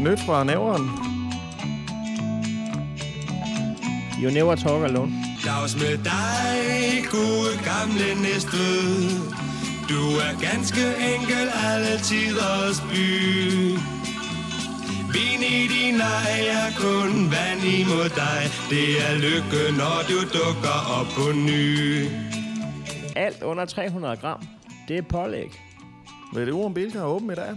Nyt fra næveren. You never talk alone. Dags med dig, gode gamle næste. Du er ganske enkel alle tiders by. Vin i din ej er kun vand imod dig. Det er lykke, når du dukker op på ny. Alt under 300 gram, det er pålæg. Ved det om Bilka åben i dag?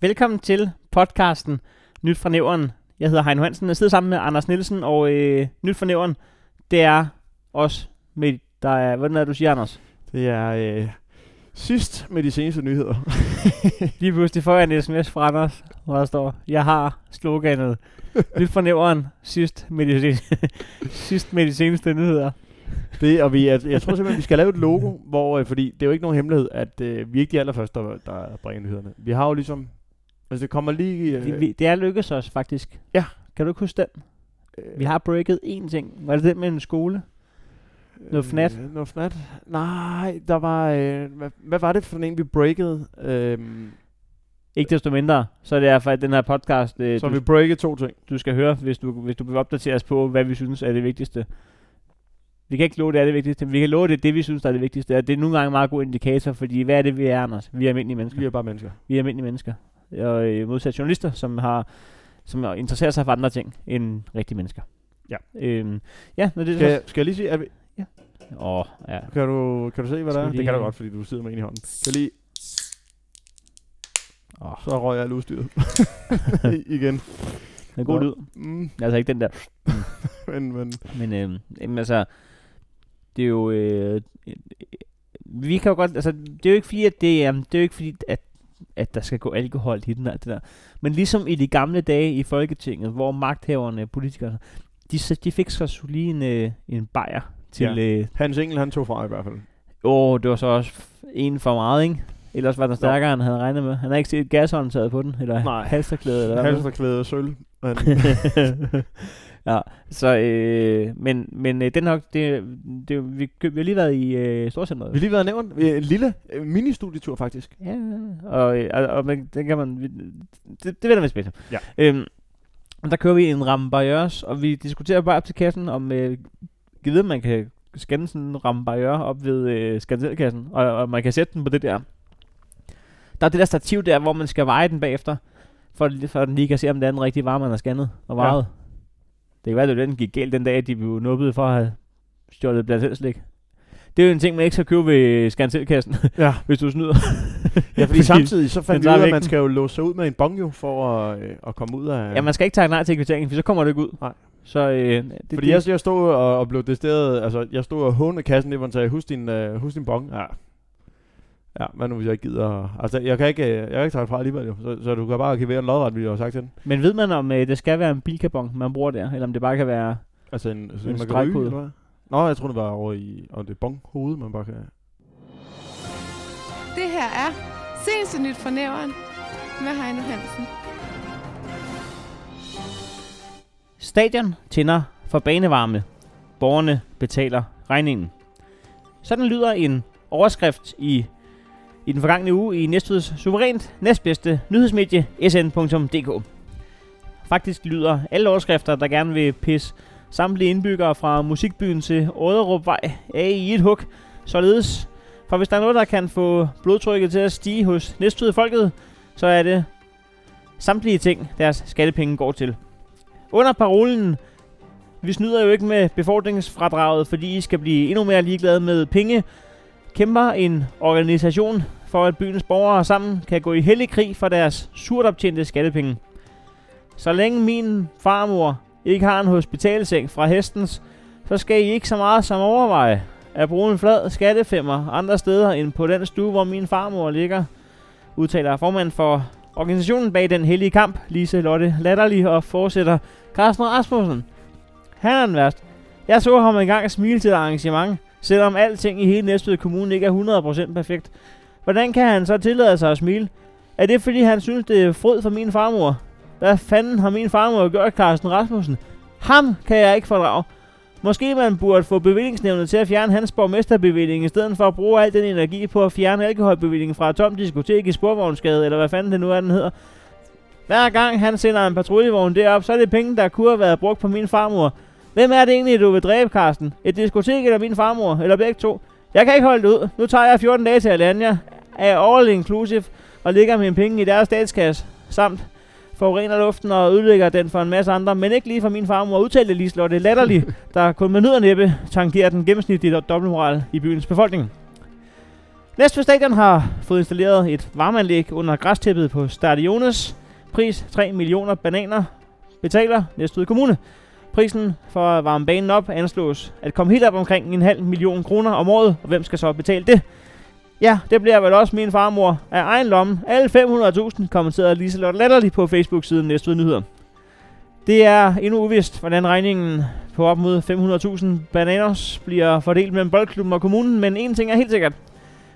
Velkommen til podcasten Nyt fra Nævren. Jeg hedder Hein Hansen, jeg sidder sammen med Anders Nielsen, og øh, Nyt fra Nævren, det er os med, der er, hvordan er det, du siger, Anders? Det er øh, sidst med de seneste nyheder. Lige pludselig får jeg en sms fra Anders, hvor der står, jeg har sloganet Nyt fra Nævren, sidst med de, sen- sidst med de seneste nyheder. det, og vi, er, jeg tror simpelthen, vi skal lave et logo, hvor, øh, fordi det er jo ikke nogen hemmelighed, at øh, vi er ikke de allerførste, der, der bringer nyhederne. Vi har jo ligesom, altså det kommer lige... Øh, Det, vi, det er lykkedes os faktisk. Ja. Kan du ikke huske den? øh, Vi har breaket én ting. Var det den med en skole? noget fnat? Øh, noget fnat? Nej, der var... Øh, hvad, hvad var det for en, vi breakede? Øh, Ikke desto mindre, så er det derfor, at den her podcast, øh, så vi breakede to ting. du skal høre, hvis du, hvis du vil opdatere os på, hvad vi synes er det vigtigste. Vi kan ikke love, det er det vigtigste. men Vi kan love, det er det, vi synes, der er det vigtigste. Og det er nogle gange en meget god indikator, fordi hvad er det, vi er, Anders? Vi er almindelige mennesker. Vi er bare mennesker. Vi er almindelige mennesker. Og øh, modsat journalister, som har som interesserer sig for andre ting end rigtige mennesker. Ja. Øhm, ja, når det Skal, jeg- skal jeg lige sige, at vi, Åh, ja. kan, du, kan du se, hvad der er? vi Det kan du lige- godt, fordi du sidder med en i hånden. Kan lige... Åh, Så røg jeg alt udstyret. Igen. det er god lyd. Mm, Altså ikke den der. men, men Men øhm, jamen, altså, det er jo... Øh, øh, vi kan jo godt... Altså, det er jo ikke fordi, at det, er, det er jo ikke fordi, at at der skal gå alkohol i den alt det der. Men ligesom i de gamle dage i Folketinget, hvor magthaverne, politikerne, de, de fik så lige en, øh, en bajer til... Ja. Øh, Hans Engel, han tog fra i hvert fald. åh, det var så også en for meget, ikke? Ellers var den stærkere, end han havde regnet med. Han har ikke set gashåndtaget på den, eller Nej. halsterklæde, eller? Halsterklæde og sølv. Men, ja, så, øh, men, men øh, den har, det, det, vi, vi har lige været i øh, Storcenteret. vi har lige været nævnt en lille øh, mini-studietur faktisk. Ja, og, øh, og, og man, den kan man, vi, det, det vender vi til. Ja. Øhm, og der kører vi en rambarriers, og vi diskuterer bare op til kassen, om øh, givet man kan scanne sådan en rambarrier op ved øh, skandelkassen, og, og man kan sætte den på det der. Der er det der stativ der, hvor man skal veje den bagefter, for, for at den lige kan se, om det er den rigtige vare, man har scannet og Ja. vejet. Det kan være, at den gik galt den dag, at de blev nubbet for at have stjålet blandt. Det er jo en ting, man ikke skal købe ved skandelkassen, Ja. hvis du snyder. ja, fordi samtidig så fandt vi ud af, at man skal jo låse sig ud med en bong jo, for at, øh, at komme ud af... Ja, man skal ikke takke nej til kvitteringen, for så kommer det ikke ud. Nej. Så øh, det, fordi det, jeg, jeg stod og, og blev desteret, altså jeg stod og hånede kassen, det var sagde, husk din, uh, husk din bong. Ja. Ja, men nu hvis jeg ikke gider... Altså, jeg kan ikke, øh, jeg kan ikke tage det fra alligevel, jo. Så, så du kan bare arkivere en lodret, vi har sagt til den. Men ved man, om øh, det skal være en bilkabon, man bruger der, eller om det bare kan være... Altså en, altså En en, en stregkode. eller hvad? Nå, jeg tror det var over i... Og det er bong-hoved, man bare kan... Det her er Seneste Nyt fra Nævren med Heino Hansen. Stadion tænder for banevarme. Borgerne betaler regningen. Sådan lyder en overskrift i, i den forgangne uge i Næstvids suverænt næstbedste nyhedsmedie sn.dk. Faktisk lyder alle overskrifter, der gerne vil pisse samtlige indbyggere fra musikbyen til Åderupvej af i et hug, således. For hvis der er noget, der kan få blodtrykket til at stige hos Næstved folket, så er det samtlige ting, deres skattepenge går til. Under parolen, vi snyder jo ikke med befordringsfradraget, fordi I skal blive endnu mere ligeglade med penge, kæmper en organisation for, at byens borgere sammen kan gå i hellig krig for deres surt optjente skattepenge. Så længe min farmor ikke har en hospitalseng fra hestens, så skal I ikke så meget som overveje at bruge en flad skattefemmer andre steder end på den stue, hvor min farmor ligger, udtaler formand for organisationen bag den hellige kamp, Lise Lotte Latterlig, og fortsætter Carsten Rasmussen. Han er den værst. Jeg så ham engang smile til et arrangement, selvom alting i hele Næstved Kommune ikke er 100% perfekt. Hvordan kan han så tillade sig at smile? Er det fordi han synes det er frød for min farmor? Hvad fanden har min farmor gjort, Carsten Rasmussen? Ham kan jeg ikke fordrage. Måske man burde få bevillingsnævnet til at fjerne hans borgmesterbevilling, i stedet for at bruge al den energi på at fjerne alkoholbevillingen fra et tomt diskotek i Sporvognsgade, eller hvad fanden det nu er, den hedder. Hver gang han sender en patruljevogn derop, så er det penge, der kunne have været brugt på min farmor. Hvem er det egentlig, du vil dræbe, Karsten? Et diskotek eller min farmor? Eller begge to? Jeg kan ikke holde det ud. Nu tager jeg 14 dage til Alanya, er all inclusive, og lægger mine penge i deres statskasse, samt forurener luften og ødelægger den for en masse andre, men ikke lige for min farmor udtalte Liselotte latterligt, der kun med nød næppe tangerer den gennemsnitlige dobbeltmoral i byens befolkning. Næste stadion har fået installeret et varmeanlæg under græstæppet på Stadiones. Pris 3 millioner bananer betaler Næstved Kommune. Prisen for at varme banen op anslås at komme helt op omkring en halv million kroner om året, og hvem skal så betale det? Ja, det bliver vel også min farmor af egen lomme. Alle 500.000 kommenterede Liselotte Latterlig på Facebook-siden Næstved Nyheder. Det er endnu uvist, hvordan regningen på op mod 500.000 bananers bliver fordelt mellem boldklubben og kommunen, men en ting er helt sikkert.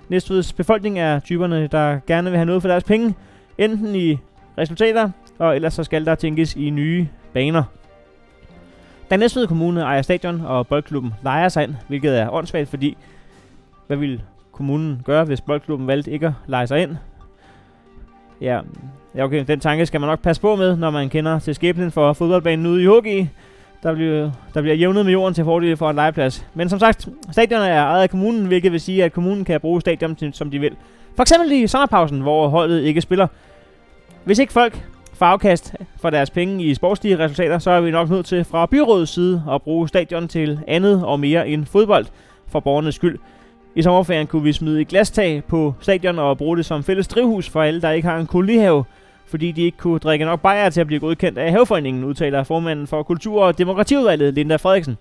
Næstveds befolkning er typerne, der gerne vil have noget for deres penge, enten i resultater, og ellers så skal der tænkes i nye baner. Da Næstved Kommune ejer stadion, og boldklubben leger sig ind, hvilket er åndssvagt, fordi hvad vil kommunen gøre, hvis boldklubben valgte ikke at lege sig ind? Ja, ja okay, den tanke skal man nok passe på med, når man kender til skæbnen for fodboldbanen ude i HG. Der bliver, der bliver jævnet med jorden til fordel for en legeplads. Men som sagt, stadionet er ejet af kommunen, hvilket vil sige, at kommunen kan bruge stadion, som de vil. For eksempel i sommerpausen, hvor holdet ikke spiller. Hvis ikke folk får afkast for deres penge i sportslige resultater, så er vi nok nødt til fra byrådets side at bruge stadion til andet og mere end fodbold for borgernes skyld. I sommerferien kunne vi smide et glastag på stadion og bruge det som fælles drivhus for alle, der ikke har en kolonihave, fordi de ikke kunne drikke nok bajer til at blive godkendt af haveforeningen, udtaler formanden for Kultur- og Demokratiudvalget, Linda Frederiksen.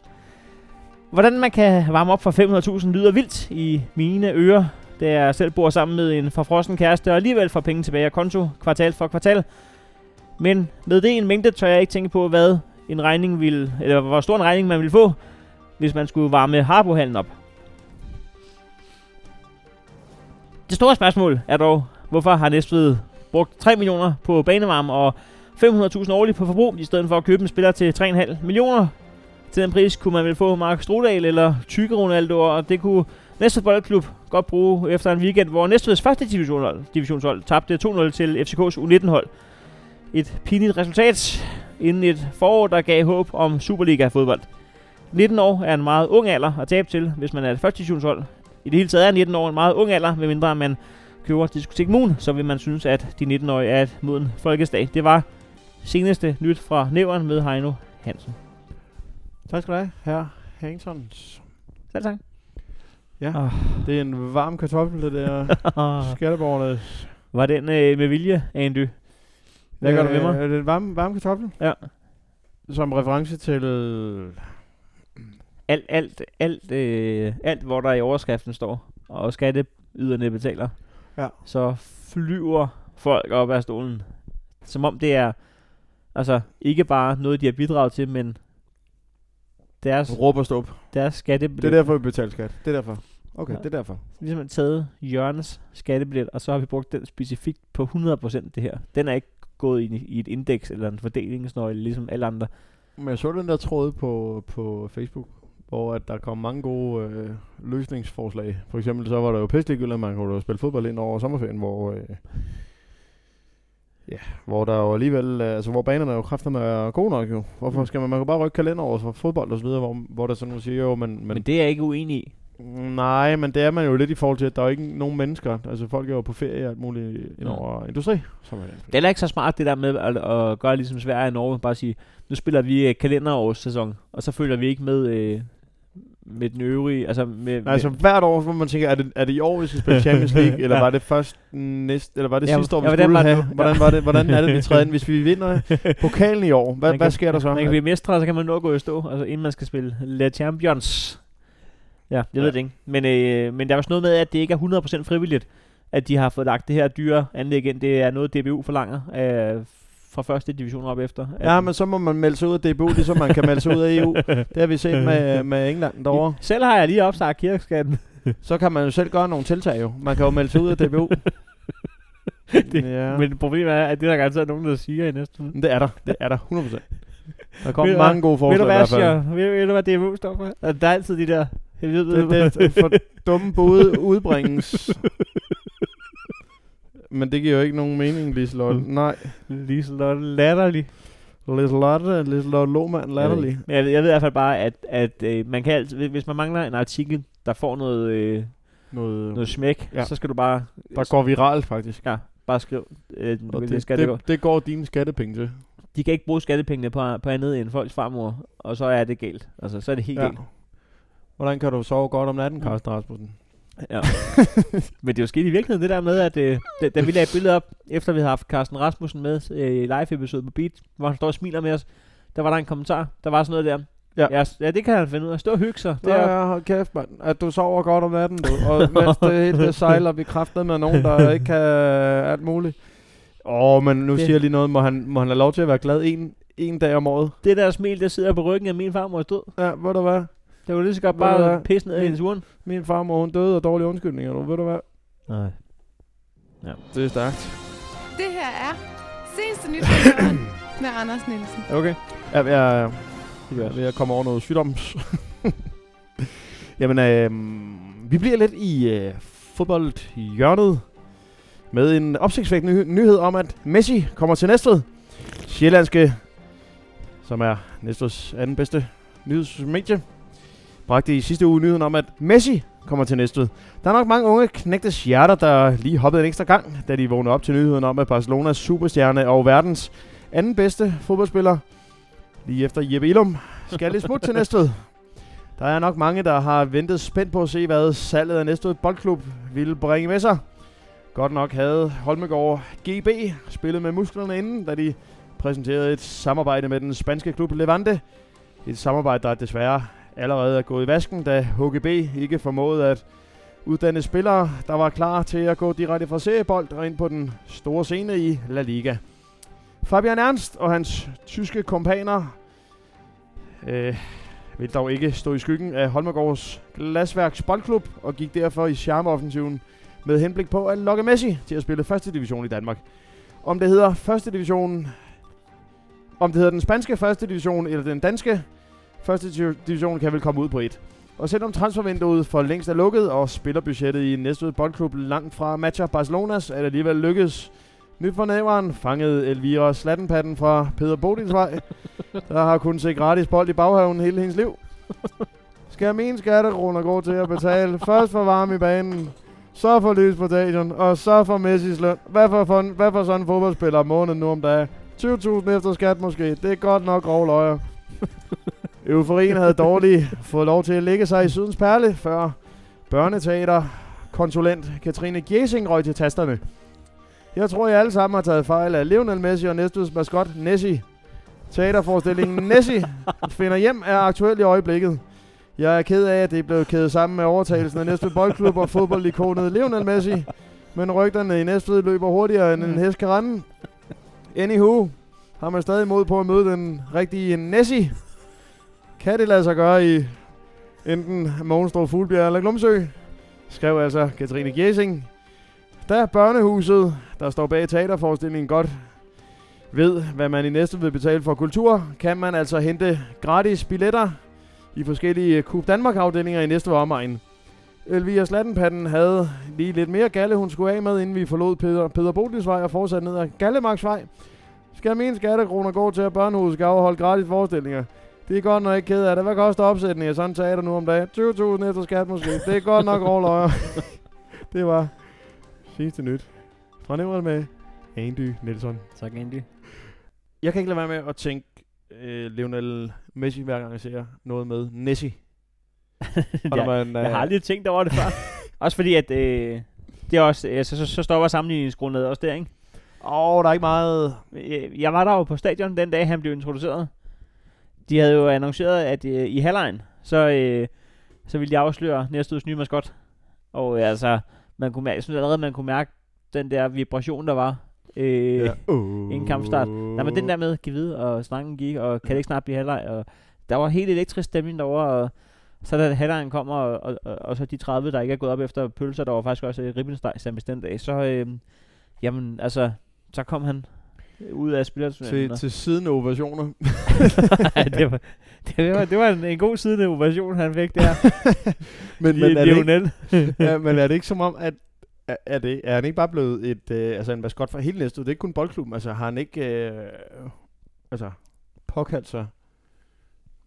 Hvordan man kan varme op for 500.000 lyder vildt i mine ører, da jeg selv bor sammen med en forfrossen kæreste og alligevel får penge tilbage af konto kvartal for kvartal. Men med det en mængde tør jeg ikke tænke på, hvad en regning ville, eller hvor stor en regning man ville få, hvis man skulle varme Harbohallen op. Det store spørgsmål er dog, hvorfor har Næstved brugt 3 millioner på banevarme og 500.000 årligt på forbrug, i stedet for at købe en spiller til 3,5 millioner. Til den pris kunne man vel få Mark Strudal eller Tykke Ronaldo, og det kunne Næstved Boldklub godt bruge efter en weekend, hvor Næstveds første divisionshold, divisionshold tabte 2-0 til FCK's U19-hold. Et pinligt resultat inden et forår, der gav håb om Superliga-fodbold. 19 år er en meget ung alder at tabe til, hvis man er et første divisionshold. I det hele taget er 19 år en meget ung alder, medmindre man køber Diskotek Moon, så vil man synes, at de 19-årige er et moden folkesdag. Det var seneste nyt fra Nævren med Heino Hansen. Tak skal du have, herre Hangsson. Selv tak. Ja, Ah. det er en varm kartoffel, det der skatteborgerne. var den øh, med vilje, Andy? Hvad gør du ved mig? Er det en varm, varm kartoffel? Ja. Som reference til... Alt, alt, alt, øh, alt, hvor der i overskriften står, og skatteyderne betaler, Ja. så flyver folk op af stolen. Som om det er, altså, ikke bare noget, de har bidraget til, men deres, Råb og stop. deres skattebillet. Det er derfor, vi betaler skat. Det er derfor. Okay, Ja. det er derfor. ligesom taget Jørgens skattebillet, og så har vi brugt den specifikt på 100% det her. Den er ikke gået i, i et indeks eller en fordelingsnøgle, ligesom alle andre. Men jeg så den der tråd på, på Facebook, hvor at der kom mange gode øh, løsningsforslag. For eksempel så var der jo pæstligegyldigt, at man kunne spille fodbold ind over sommerferien, hvor... Øh, ja, hvor der jo alligevel, øh, altså hvor banerne jo kræfter med gode nok jo. Hvorfor Mm. skal man, man kan bare rykke kalender over for fodbold og så videre, hvor, hvor der sådan nu siger jo, men, men, Men det er jeg ikke uenig i. nej, men det er man jo lidt i forhold til, at der er ikke nogen mennesker, altså folk er jo på ferie og alt muligt ind Ja. over industri. Som er Det er heller ikke så smart det der med at, at gøre ligesom Sverige og Norge. Bare sige, nu spiller vi øh, kalenderårssæson, og så følger vi ikke med, øh, med den øvrige. Altså, med, Altså hvert år, hvor man tænker, er det, er det i år, vi skal spille Champions League, eller Ja. var det først næste, eller var det Ja, sidste år, vi ja, hvordan skulle det have? nu? Hvordan var det? Hvordan er det, vi træder ind, hvis vi vinder pokalen i år? Hvad, Man hvad kan- sker der så? Man kan blive mestre, og så kan man nå gå i stå, altså inden man skal spille Le Champions. Ja, jeg ja. ved det ikke. Men, øh, men der er også noget med, at det ikke er 100% frivilligt, at de har fået lagt det her dyre anlæg ind. Det er noget, DBU forlanger øh, fra første division op efter. Ja, men så må man melde sig ud af DBU, ligesom man kan melde sig ud af EU. Det har vi set med, med England derovre. Selv har jeg lige opsagt kirkeskatten. Så kan man jo selv gøre nogle tiltag jo. Man kan jo melde sig ud af DBU. Det- ja. Men problemet er, at det er der garanteret nogen, der siger i næste uge. Det er der. Det er der. 100%. Der Ved kommer du mange gode Ved forslag du i hvad, hvert fald. siger? Ved, ved du, hvad DBU står for? Altså, Der er altid de der... Jeg ved, Det, det, for dumme bud udbringes. Men det giver jo ikke nogen mening, Liselotte. Nej. Liselotte latterlig. Liselotte, Liselotte Lohmann, latterlig. Men jeg, ved- jeg ved i hvert fald bare, at, at øh, man kan altid, hvis- man mangler en artikel, der får noget, øh, Noget, noget smæk, Ja. så skal du bare, der går viralt, faktisk. ja, bare skrive, øh, Og det, det, det, gå. det, det går dine skattepenge til. De kan ikke bruge skattepengene på, på andet end folks farmor, og så er det galt. Altså, så er det helt Ja. galt. Hvordan kan du sove godt om natten, Carsten Rasmussen? Ja. Men det er jo sket i virkeligheden, det der med, at øh, da, da vi lagde et billede op, efter vi havde haft Carsten Rasmussen med øh, i live-episode på Beat, hvor han står og smiler med os, der var der en kommentar, der var sådan noget der. Ja. Ja, ja det kan han finde ud af. Stå og hygge sig. Det er, hold kæft, mand. At du sover godt om natten, du. Og mens det hele det sejler vi kraftet med nogen, der ikke kan alt muligt. Åh, oh, men nu Det- siger jeg lige noget. Må han, må han have lov til at være glad en, en dag om året? det der smil, der sidder på ryggen af min farmor død. Ja, ved du hvad? Det var lige så godt bare pisse ned i Min- hendes uren. Min farmor, hun døde af dårlige undskyldninger, du. Ved du hvad? Nej. Det er stærkt. Det her er seneste nyt med Anders Nielsen. Okay. Ja, jeg, jeg er ved at komme over noget sygdoms. Jamen, øh, vi bliver lidt i øh, fodboldhjørnet med en opsigtsvækkende ny- nyhed om, at Messi kommer til Næstved. Sjællandske, som er Næstveds anden bedste nyhedsmedie, bragte i sidste uge nyheden om, at Messi kommer til Næstved. Der er nok mange unge knægtes hjerter, der lige hoppede en ekstra gang, da de vågnede op til nyheden om, at Barcelonas superstjerne og verdens anden bedste fodboldspiller, lige efter Jeppe Ilum, skal lidt smut til Næstved. Der er nok mange, der har ventet spændt på at se, hvad salget af Næstved Boldklub ville bringe med sig. Godt nok havde Holmegård GB spillet med musklerne inden, da de præsenterede et samarbejde med den spanske klub Levante. Et samarbejde, der desværre allerede er gået i vasken, da HGB ikke formåede at uddanne spillere, der var klar til at gå direkte fra seriebold og ind på den store scene i La Liga. Fabian Ernst og hans tyske kompaner øh, vil dog ikke stå i skyggen af Holmegårds Glasværks Boldklub og gik derfor i charmeoffensiven med henblik på at lokke Messi til at spille første division i Danmark. Om det hedder første division, om det hedder den spanske første division eller den danske første division kan vel komme ud på et. Og selvom transfervinduet for længst er lukket, og spillerbudgettet i Næstved Boldklub langt fra matcher Barcelonas, er det alligevel lykkedes. Nyt for næveren fangede Elvira Slattenpatten fra Peter Bodinsvej, der har kun set gratis bold i baghaven hele hendes liv. Skal min skattekroner gå til at betale først for varme i banen, så for lys på stadion, og så for Messis løn. Hvad for, for, hvad for sådan en fodboldspiller om måneden nu om dagen? 20.000 efter skat måske. Det er godt nok grove løjer. Euforien havde dårligt fået lov til at lægge sig i Sydens Perle, før børneteater konsulent Katrine Gjesing røg til tasterne. Jeg tror, I alle sammen har taget fejl af Lionel Messi og Næstveds maskot Nessie. Teaterforestillingen Nessie finder hjem er aktuel i øjeblikket. Jeg er ked af, at det er blevet kædet sammen med overtagelsen af Næstved Boldklub og fodboldikonet Lionel Messi. Men rygterne i Næstved løber hurtigere end en hest kan rende. Anywho, har man stadig mod på at møde den rigtige Nessie? Kan det lade sig gøre i enten Mogenstrup, Fuglbjerg eller Glumsø? Skrev altså Katrine Gjesing. Da børnehuset, der står bag teaterforestillingen, godt ved, hvad man i næste vil betale for kultur, kan man altså hente gratis billetter i forskellige Coop Danmark afdelinger i næste omegn. Elvira Slattenpatten havde lige lidt mere galle, hun skulle af med, inden vi forlod Peter, Peter Bodilsvej og fortsatte ned ad Gallemarksvej. Skal mine skattekroner gå til, at børnehuset skal afholde gratis forestillinger? Det er godt nok ikke ked af det. Hvad koster opsætning af sådan en teater nu om dagen? 20.000 efter skat måske. Det er godt nok overløjer. det var sidste nyt. Fra Nævret med Andy Nielsen. Tak, Andy. Jeg kan ikke lade være med at tænke øh, Lionel Messi, hver gang jeg ser noget med Nessie. Jeg, man, jeg har øh, aldrig tænkt over det før. også fordi, at øh, det er også, øh, så, så, så stopper sammenligningsgrundet også der, ikke? Åh, der er ikke meget... Øh, Jeg var der jo på stadion den dag, han blev introduceret. De havde jo annonceret, at øh, i halvlejen, så, øh, så ville de afsløre næste uges nye maskot. Og øh, altså, man kunne mærke, jeg synes allerede, man kunne mærke den der vibration, der var. Øh, ja. Uh. ingen kampstart. Nej, men den der med, giv videre, og snakken gik, og kan det ikke snart blive halvleg, og der var helt elektrisk stemning derovre, og så da halvlejen kommer, og, og, og, og, så de 30, der ikke er gået op efter pølser, der var faktisk også øh, ribbensteg samme den dag, så, øh, jamen, altså, så kom han ud af spillerturneringen. Til, til siden ovationer. Det var, det var, det var en, en god side ovation, han fik der. men, men, er det ikke, ja, men er det ikke som om, at er, er, det, er han ikke bare blevet et, øh, altså en maskot for hele næste? Det er ikke kun boldklubben. Altså har han ikke øh, altså, påkaldt sig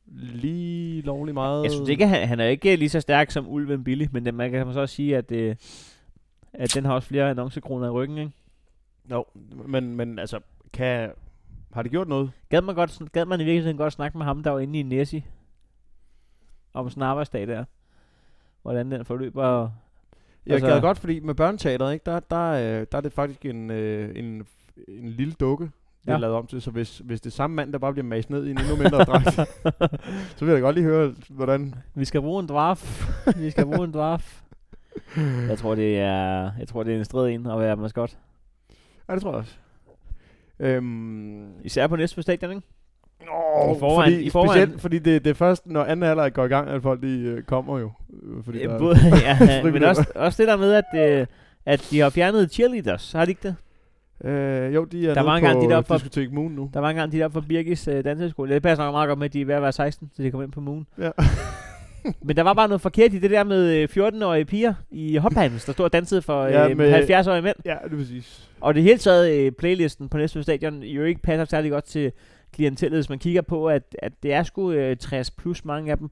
lige lovlig meget? Jeg synes ikke, han, han er ikke lige så stærk som Ulven Billy, men man kan så også sige, at, øh, at den har også flere annoncekroner i ryggen, ikke? Jo, men, men altså, kan, har det gjort noget? Gad man, godt, gad man i virkeligheden godt snakke med ham, der var inde i Nessie? Om sådan en arbejdsdag der. Hvordan den forløber. og- Jeg Altså- gad godt, fordi med børneteateret, ikke, der, der, øh, der er det faktisk en, øh, en, en lille dukke, det Ja. er lavet om til. Så hvis, hvis det er samme mand, der bare bliver mast ned i en endnu mindre dragt, så vil jeg godt lige høre, hvordan... Vi skal bruge en dwarf. Vi skal bruge en dwarf. Jeg tror, det er, jeg tror, det er en strid en at være maskot. Ja, det tror jeg også. Øhm, Især på næste stadion, ikke? Åh, I forvejen- fordi, i forvejen- Specielt, fordi det, det er først, når anden halvleg går i gang, at folk de, øh, kommer jo. Øh, Fordi Øh, der, Både, ja, men også, også det der med, at, øh, at de har fjernet cheerleaders. Har de ikke det? øh, jo, de er Der var engang på de deroppe for- Diskotek Moon nu. Der var engang de der fra Birgis øh, danseskole. Det passer nok meget godt med, at de er ved at være 16, så de kommer ind på Moon. Ja. Men der var bare noget forkert i det der med øh, 14-årige piger i hophandels, der stod og dansede for øh, Ja, med- 70-årige mænd. ja, det er præcis. Og det hele taget øh, playlisten på næste stadion jo ikke passer særlig godt til klientellet, hvis man kigger på, at, at det er sgu øh, 60 plus mange af dem.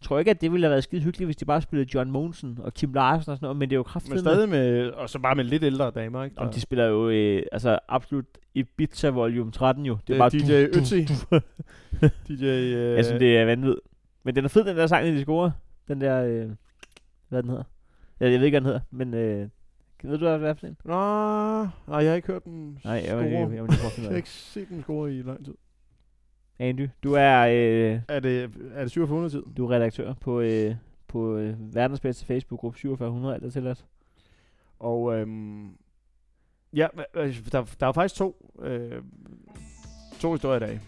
Jeg tror ikke, at det ville have været skide hyggeligt, hvis de bare spillede John Monsen og Kim Larsen og sådan noget, men det er jo kraftigt. Men stadig med, og så bare med lidt ældre damer, ikke? Om de spiller jo øh, altså absolut Ibiza Volume 13 jo. det er bare DJ Ötzi. DJ... Øh, Jeg synes, det er vanvittigt. Men den er fed, den der sang, de scorer. Den der, øh, hvad den hedder. Jeg, jeg ved ikke, hvad den hedder, men øh, ved du, hvad det er for en? Nå, nej, jeg har ikke hørt den Nej, jeg, jeg, jeg, jeg, jeg har ikke set den score i lang tid. Andy, du er, øh, Er det, er det 4700 tid? du er redaktør på, øh, på øh, verdens bedste Facebook-gruppe 4700, alt er tilladt. Og øhm, ja, øh, der, der er faktisk to, øh, to historier i dag.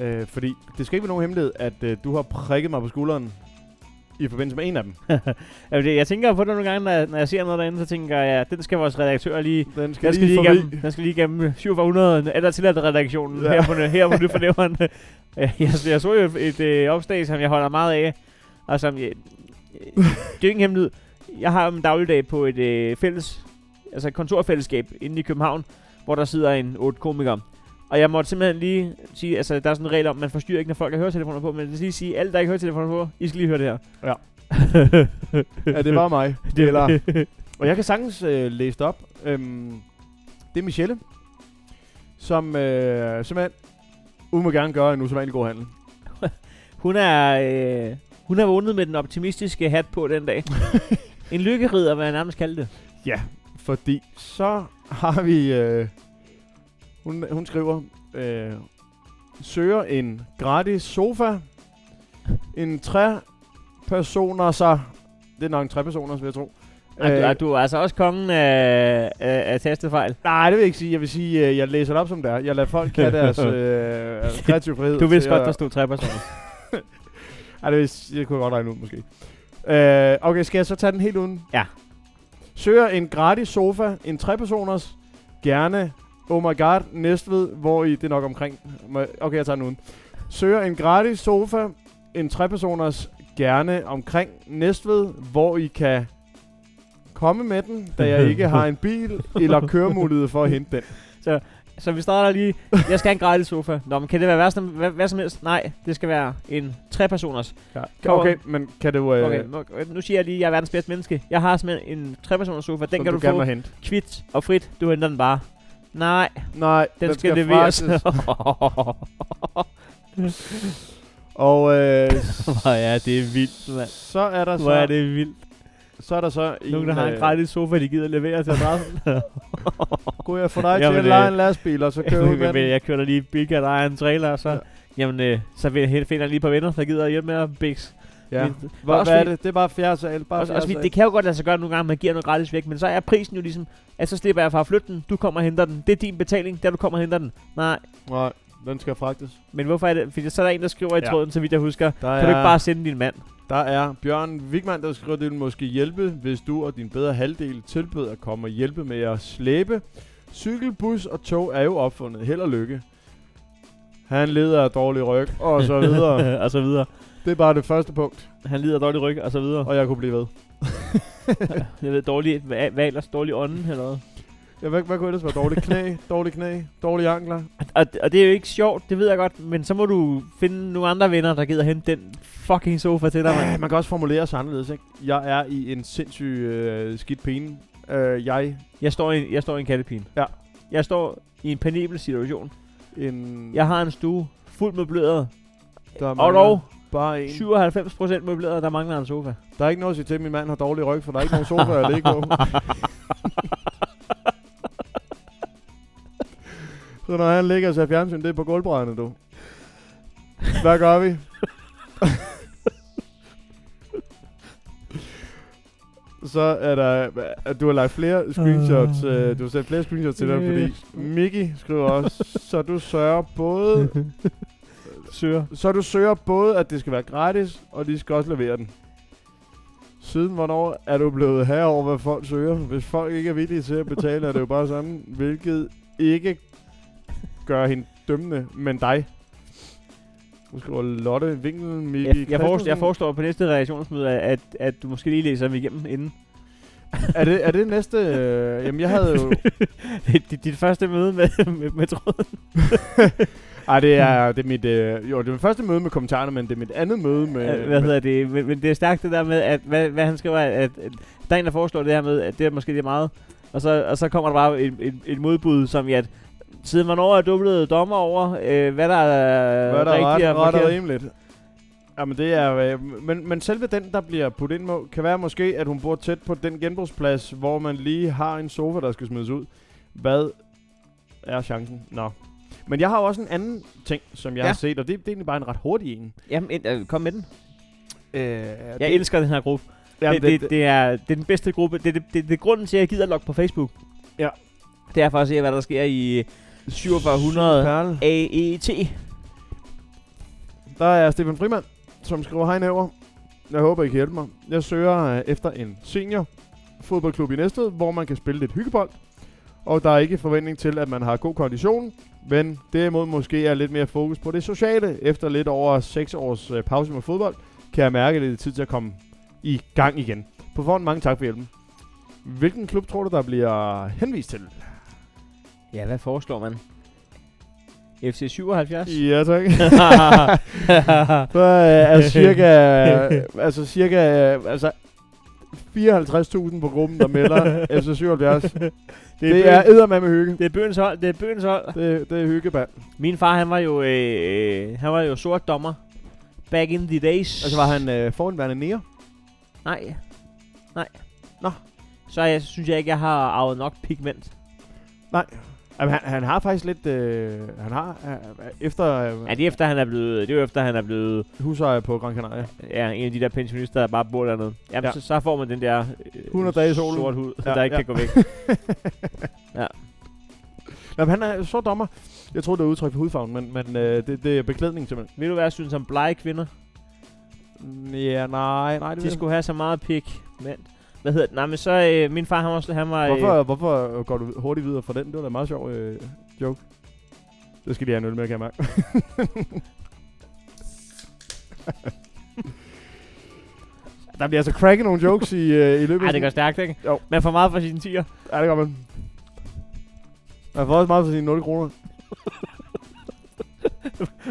Øh, fordi det skal ikke være nogen hemmelighed, at øh, du har prikket mig på skulderen i forbindelse med en af dem. Det- jeg tænker på det nogle gange, når jeg, når jeg ser noget derinde, så tænker jeg, den skal vores redaktør lige Den skal, Den skal, lige lige igennem, den skal lige igennem 4700 eller til redaktionen Ja. ja. her på, her på Nyfornæveren. jeg, jeg så jo et, et øh, opslag, som jeg holder meget af, og som, jeg, øh, det er jo ikke en hemmelighed. Jeg har en dagligdag på et øh, fælles, altså et kontorfællesskab inde i København, hvor der sidder en otte komikere. Og jeg måtte simpelthen lige sige, altså der er sådan en regel om, man forstyrrer ikke, når folk har høretelefoner på, men jeg vil lige sige, alle der ikke har høretelefoner på, I skal lige høre det her. Ja. Ja, det var mig. det Eller, og jeg kan sagtens øh, læse det op. Øhm, det er Michelle, som øh, simpelthen uden må gerne gøre en usædvanlig god handel. Hun er, øh, hun er vågnet med den optimistiske hat på den dag. en lykkerider, hvad jeg nærmest kaldte det. Ja, fordi så har vi... Øh, hun, hun skriver, øh, søger en gratis sofa, en tre personer så... Det er nok en tre personer, vil jeg tro. Øh, er, du, er du altså også kongen af, af, af tastefejl? Nej, det vil jeg ikke sige. Jeg vil sige, øh, jeg læser det op som det er. Jeg lader folk have deres øh, kreative frihed. Du vidste godt, at- der stod tre personer. Ej, det, vidste- det kunne jeg godt regne ud, måske. Øh, okay, skal jeg så tage den helt uden? Ja. Søger en gratis sofa, en trepersoners, gerne Oh my god, Næstved, hvor i, det er nok omkring, okay, jeg tager den uden. Søger en gratis sofa, en trepersoners gerne omkring Næstved, hvor I kan komme med den, da jeg ikke har en bil eller køremulighed for at hente den. Så vi starter lige. Jeg skal have en gratis sofa. Nå, men kan det være hvad som, hvad, hvad som helst? Nej, det skal være en trepersoners. Ja. Kommer- Okay, men kan du... Øh, Okay, nu, nu siger jeg lige, at jeg er verdens bedste menneske. Jeg har simpelthen en trepersoners sofa. Den som kan du du, gerne få hente? kvit og frit. Du henter den bare. Nej, Nej, den, den skal, leveres. fragtes. Og øh, Hvor er det vildt, mand. så er der så... Hvor er det vildt. Så er der så Nogen, der har en øh, gratis sofa, de gider levere til adressen. Kunne jeg få dig Jamen, til at øh, lege en lastbil, og så kører du med jeg, kører lige Bilka, der er en trailer, og så, Ja. ja. jamen, øh, så finder jeg lige et par venner, der gider hjælpe med at biks. Ja. Men- Hvad, også hvad er det? Det er bare fjerde sal. Bare Også, fjerde også sal. det kan jo godt lade sig gøre nogle gange, at man giver noget gratis væk, men så er prisen jo ligesom, at så slipper jeg fra at flytte den, du kommer og henter den, det er din betaling, der du kommer og henter den. Nej, Nej, den skal fragtes. men hvorfor er det? Fordi så er der en, der skriver i Ja. tråden, så vidt jeg husker, Der kan du ikke bare sende din mand? Der er Bjørn Wigman, der skriver, det vil måske hjælpe, hvis du og din bedre halvdel tilbød at komme og hjælpe med at slæbe. Cykel, bus og tog er jo opfundet. Held og lykke. Han lider af dårlig ryg, og så videre. og så videre. Det er bare det første punkt, Han lider dårlig ryg, og så videre. og jeg kunne blive ved. Jeg ved, dårlig, ellers? Dårlig ånden, eller hvad? Ja, hvad, hvad kunne ellers være? Dårlig knæ, dårlig knæ, dårlige ankler. Og, og det er jo ikke sjovt, det ved jeg godt, men så må du finde nogle andre venner, der gider hente den fucking sofa til dig, Ja, mand. man kan også formulere sig anderledes, ikke? Jeg er i en sindssyg øh, skidt pine. Øh, jeg Jeg står i, jeg står i en kattepine. Ja. Jeg står i en penibel situation. en... Jeg har en stue fuld møbleret, der og mangler dog Bare en. 97% møbleret, og der mangler en sofa. Der er ikke noget at sige til, at min mand har dårlig ryg, for der er ikke nogen sofa at ligge på. Så når han ligger og ser fjernsyn, det er på gulvbrædderne, du. Hvad gør vi? Så er der, at du har lagt flere screenshots, øh, du har sendt flere screenshots til dem, fordi Miki skriver også, så du sørger både, Søger. så du søger både, at det skal være gratis, og de skal også levere den. Siden hvornår er du blevet herover, hvad folk søger? Hvis folk ikke er villige til at betale, er det jo bare sådan, hvilket ikke gør hende dømmende, men dig. Nu skriver Lotte Winkel, Miki Jeg, jeg, forestår, jeg forestår på næste reaktionsmøde, at, at du måske lige læser dem igennem inden. er, det, er det næste? Øh, jamen, jeg havde jo... dit, dit første møde med, med, med tråden. Ej, det er, det er mit... Øh, jo, det er mit første møde med kommentarerne, men det er mit andet møde med... Hvad hedder det? Men, men det er stærkt det der med, at hvad, hvad han skriver, at, at der er en, der foreslår det her med, at det er måske det er meget. Og så, og så kommer der bare et, et, et modbud, som i at siden hvornår er du blevet dommer over, øh, hvad der er Hvad er der rigtigt ret, og ret og forkert? rimeligt? Jamen det er, øh, men, men selve den, der bliver puttet ind må, kan være måske, at hun bor tæt på den genbrugsplads, hvor man lige har en sofa, der skal smides ud. Hvad er chancen? Nå. Men jeg har også en anden ting, som jeg Ja. har set, og det, det er egentlig bare en ret hurtig en. Jamen, ind- øh, kom med den. Øh, Jeg elsker den her gruppe. jamen, det, det, det, er, det er den bedste gruppe. Det er det, det, det er grunden til, at jeg gider logge på Facebook. Ja. Det er for at se, hvad der sker i 4700 Perle. AET. Der er Stefan Frimand, som skriver, Hej Næver. Jeg håber, I kan hjælpe mig. Jeg søger øh, efter en senior fodboldklub i Næstved, hvor man kan spille lidt hyggebold. Og der er ikke forventning til, at man har god kondition, men derimod måske er lidt mere fokus på det sociale. Efter lidt over 6 års øh, pause med fodbold, kan jeg mærke, at det er tid til at komme i gang igen. På forhånd mange tak for hjælpen. Hvilken klub tror du, der bliver henvist til? Ja, hvad foreslår man? FC 77? Ja, tak. Så øh, er cirka, altså cirka, altså 54.000 på gruppen, der melder FC 77. det, er Det er bøgen, eddermame hygge. det er bøgens hold. Det er bøgens hold. Det, det er hyggeband. Min far, han var jo, øh, han var jo sort dommer. Back in the days. Altså var han øh, foranværende nære? Nej. Nej. Nå. Så jeg, synes jeg ikke, jeg har arvet nok pigment. Jamen, han, han har faktisk lidt, øh, han har, øh, efter øh, Ja, det er efter, han er blevet, det er jo efter, han er blevet husejer på Gran Canaria. ja, en af de der pensionister, der bare bor dernede. Jamen, Ja. ja. så, så, får man den der øh, 100 dage i solen. sort hud, Ja, ja, der ikke ja. kan gå væk. Nå, men han er så dommer. Jeg tror det er udtryk for hudfarven, men, men øh, det, det er beklædning simpelthen. Ved du hvad jeg synes om blege kvinder? Ja, nej, nej. Det, De skulle have så meget pigment. Hvad hedder det? Nej, men så øh, min far, han var, han var øh, Hvorfor, hvorfor går du hurtigt videre fra den? Det var da en meget sjov øh, joke. Det skal de have en øl med, kan jeg mærke. Der bliver altså cracket nogle jokes i, øh, i løbet Ej, af det går stærkt, ikke? Jo. Man får meget for sine tiger. Ja, det gør man. Man får også meget for sine 0 kroner.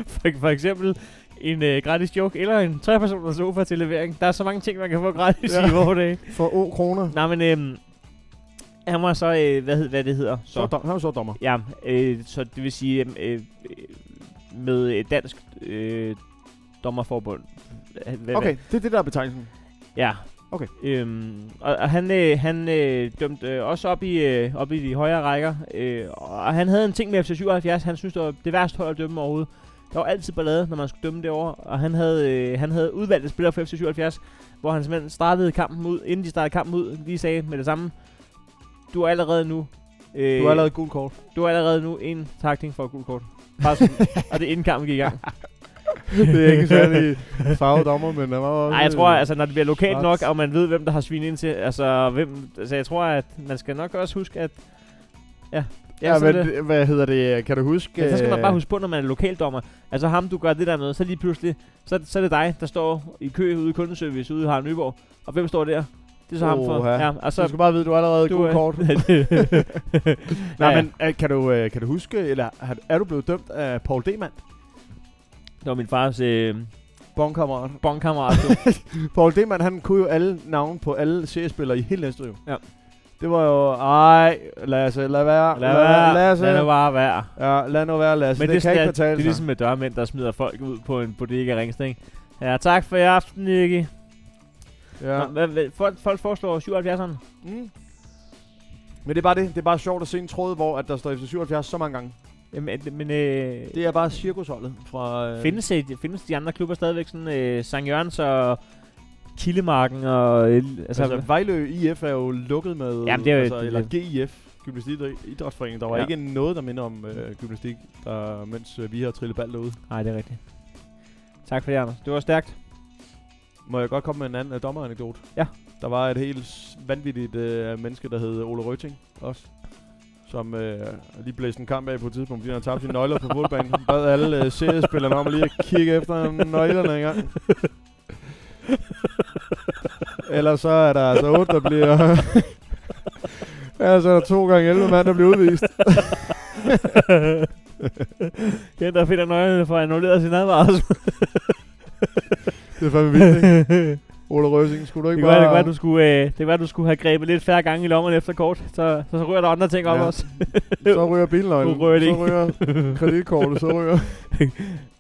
For, for eksempel en øh, gratis joke, eller en tre-personers sofa til levering. Der er så mange ting, man kan få gratis Ja. i vores dage. For O kroner. Nej, men øhm, han var så, øh, hvad, hed, hvad det hedder? Så, dom, han er så dommer. Ja, øh, så det vil sige øhm, øh, øh, med et dansk øh, dommerforbund. Hvad- hvad- Okay, det er det, der er betegnelsen. Ja. Okay. Øhm, og, og han, øh, han øh, dømte øh, også op i, øh, op i de højere rækker. Øh, og han havde en ting med FC 77. Han synes, det var det værste hold at dømme overhovedet. Der var altid ballade, når man skulle dømme det over. Og han havde, øh, han havde udvalgte spillere for FC 77, hvor han simpelthen startede kampen ud, inden de startede kampen ud, lige sagde med det samme. Du er allerede nu... Øh, Du har allerede gul kort. du er allerede nu en takting for et gult kort. Bare sådan, og det er inden kampen gik i gang. det er ikke særlig farvet dommer, men der var også... Nej, jeg tror, altså, når det bliver lokalt Ret. nok, og man ved, hvem der har svin ind til, altså, hvem, altså, jeg tror, at man skal nok også huske, at... Ja, ja, Ja, men det, hvad hedder det? Kan du huske... men så skal man øh, bare huske på, når man er lokaldommer. Altså ham, du gør det der med, så lige pludselig, så, så er det dig, der står i kø ude i kundeservice ude i Harald Nyborg. Og hvem står der? Det er så ham for. Oha. Ja, og Så så, du skal bare vide, du har allerede du, øh, kort. Nej, Nej, men øh, kan du, øh, kan du huske, eller er du blevet dømt af Paul Demand? Det var min fars øh, bongkammerat. du. Paul Demand, han kunne jo alle navne på alle seriespillere i hele Næstved. Ja. Det var jo, ej, Lasse, lad være. Lad være, Lasse. lad det bare være. Ja, lad nu være, Lasse. Men det, det, kan det, ikke betale det er ligesom med dørmænd, der smider folk ud på en bodega ikke? Ja, tak for i aften, Nicky. Ja. Ja. Hvad, hvad, folk, folk foreslår 77'eren. Mm. Men det er bare det. Det er bare sjovt at se en tråd, hvor at der står efter 77 så mange gange. Jamen, men øh, Det er bare cirkusholdet fra... Øh, findes, øh, findes de andre klubber stadigvæk sådan øh, St. Jørgens og Kildemarken og... Altså, Altså, Vejlø IF er jo lukket med... Jamen, det er jo- altså, det- eller GIF, Gymnastik Idrætsforening. Der var Ja. ikke noget, der minder om øh, gymnastik, der, mens øh, vi har trillet ball derude. Nej, det er rigtigt. Tak for det, Anders. Det var stærkt. Må jeg godt komme med en anden uh, dommeranekdote? Ja. Der var et helt vanvittigt uh, menneske, der hed Ole Røtting også. Som uh, lige blæste en kamp af på et tidspunkt, fordi han tabte sine nøgler på fodbanen. Han bad alle uh, seriespillerne om at lige at kigge efter nøglerne en gang. Ellers så er der altså otte, der bliver... Ellers er der to gange 11 mand, der bliver udvist. Den, der finder nøglerne for at annullere sin advarsel. Det er fandme vildt, ikke? Ole Røsing, skulle du Det ikke kan, være, det, kan bare... være, du skulle, øh, det kan være, du skulle have grebet lidt færre gange i lommen efter kort. Så, så, så ryger der andre ting op Ja. også. Så ryger bilnøglen, ryger det så ryger kreditkortet, så ryger...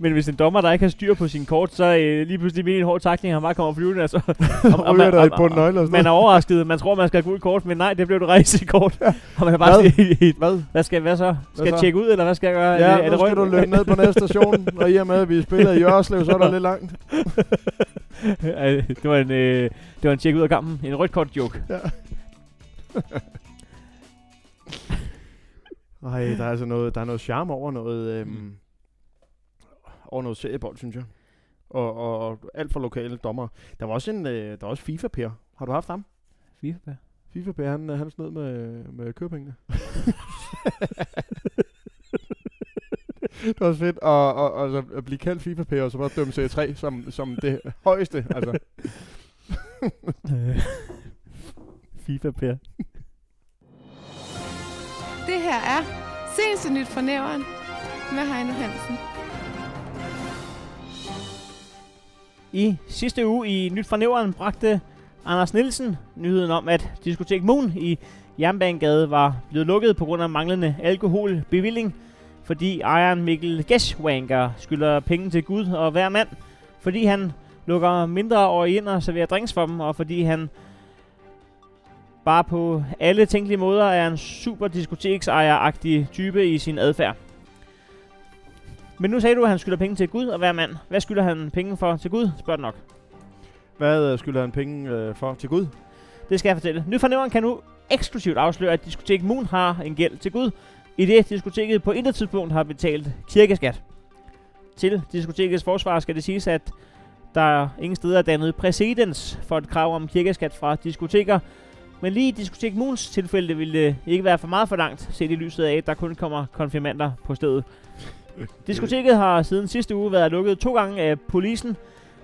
Men hvis en dommer, der ikke har styr på sin kort, så øh, lige pludselig midt en hård takling, han bare kommer flyvende. Altså, og, ryger der nøgler. og sådan man er overrasket. Man tror, man skal have gult kort, men nej, det blev det rejse kort. og man er bare Hvad? sådan, Hvad? hvad skal hvad så? Skal jeg så? tjekke ud, eller hvad skal jeg gøre? Ja, er nu det, er skal det du løbe ned på næste station, og i og med, at vi spiller i Jørgslev, så er der lidt langt. Øh, det var en, øh, det var en tjek ud af kampen. En rødt kort joke. Nej, der er altså noget, der er noget charme over noget, øhm, over noget seriebold, synes jeg. Og, og, og alt for lokale dommer. Der var også en, øh, der var også FIFA Per. Har du haft ham? FIFA. FIFA Per, han, han snød med, med kørepengene. det var også fedt at, at, at, at blive kaldt FIFA Per, og så bare dømme serie 3 som, som det højeste. Altså. FIFA, Per. Det her er Seneste Nyt fra Næveren med Heino Hansen. I sidste uge i Nyt fra Nævren bragte Anders Nielsen nyheden om, at Diskotek Moon i Jernbanegade var blevet lukket på grund af manglende alkoholbevilling, fordi ejeren Mikkel Geschwanker skylder penge til Gud og hver mand, fordi han lukker mindre år ind og serverer drinks for dem, og fordi han bare på alle tænkelige måder er en super diskoteksejer-agtig type i sin adfærd. Men nu sagde du, at han skylder penge til Gud og hver mand. Hvad skylder han penge for til Gud? Spørg nok. Hvad øh, skylder han penge øh, for til Gud? Det skal jeg fortælle. Ny fornævren kan nu eksklusivt afsløre, at Diskotek Moon har en gæld til Gud, i det diskoteket på intet tidspunkt har betalt kirkeskat. Til diskotekets forsvar skal det siges, at Der ingen steder er dannet præcedens for et krav om kirkeskat fra diskoteker, men lige i Diskotek Moons tilfælde ville det ikke være for meget for langt, set i lyset af, at der kun kommer konfirmander på stedet. Diskoteket har siden sidste uge været lukket to gange af polisen.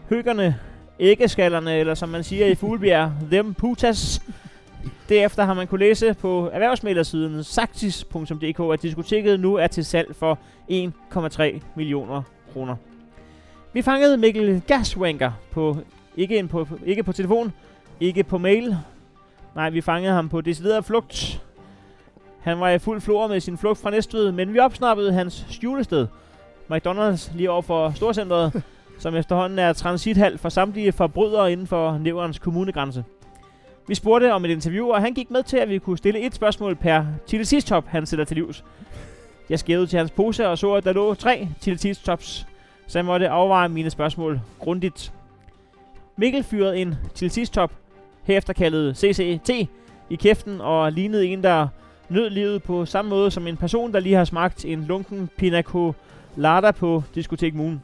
Høgerne, æggeskallerne, eller som man siger i Fuglebjerg, dem putas. Derefter har man kunne læse på erhvervsmælersiden saxis.dk, at diskoteket nu er til salg for 1,3 millioner kroner. Vi fangede Mikkel Gaswanker på ikke, en på, ikke på telefon, ikke på mail. Nej, vi fangede ham på decideret flugt. Han var i fuld flor med sin flugt fra Næstved, men vi opsnappede hans skjulested. McDonald's lige over for Storcenteret, som efterhånden er transithal for samtlige forbrydere inden for Næverens kommunegrænse. Vi spurgte om et interview, og han gik med til, at vi kunne stille et spørgsmål per Top, han sætter til livs. Jeg skævede til hans pose og så, at der lå tre Tops, så jeg måtte afveje mine spørgsmål grundigt. Mikkel fyrede en Top, herefter kaldet CCT, i kæften og lignede en, der nød livet på samme måde som en person, der lige har smagt en lunken pina colada på Diskotek Moon.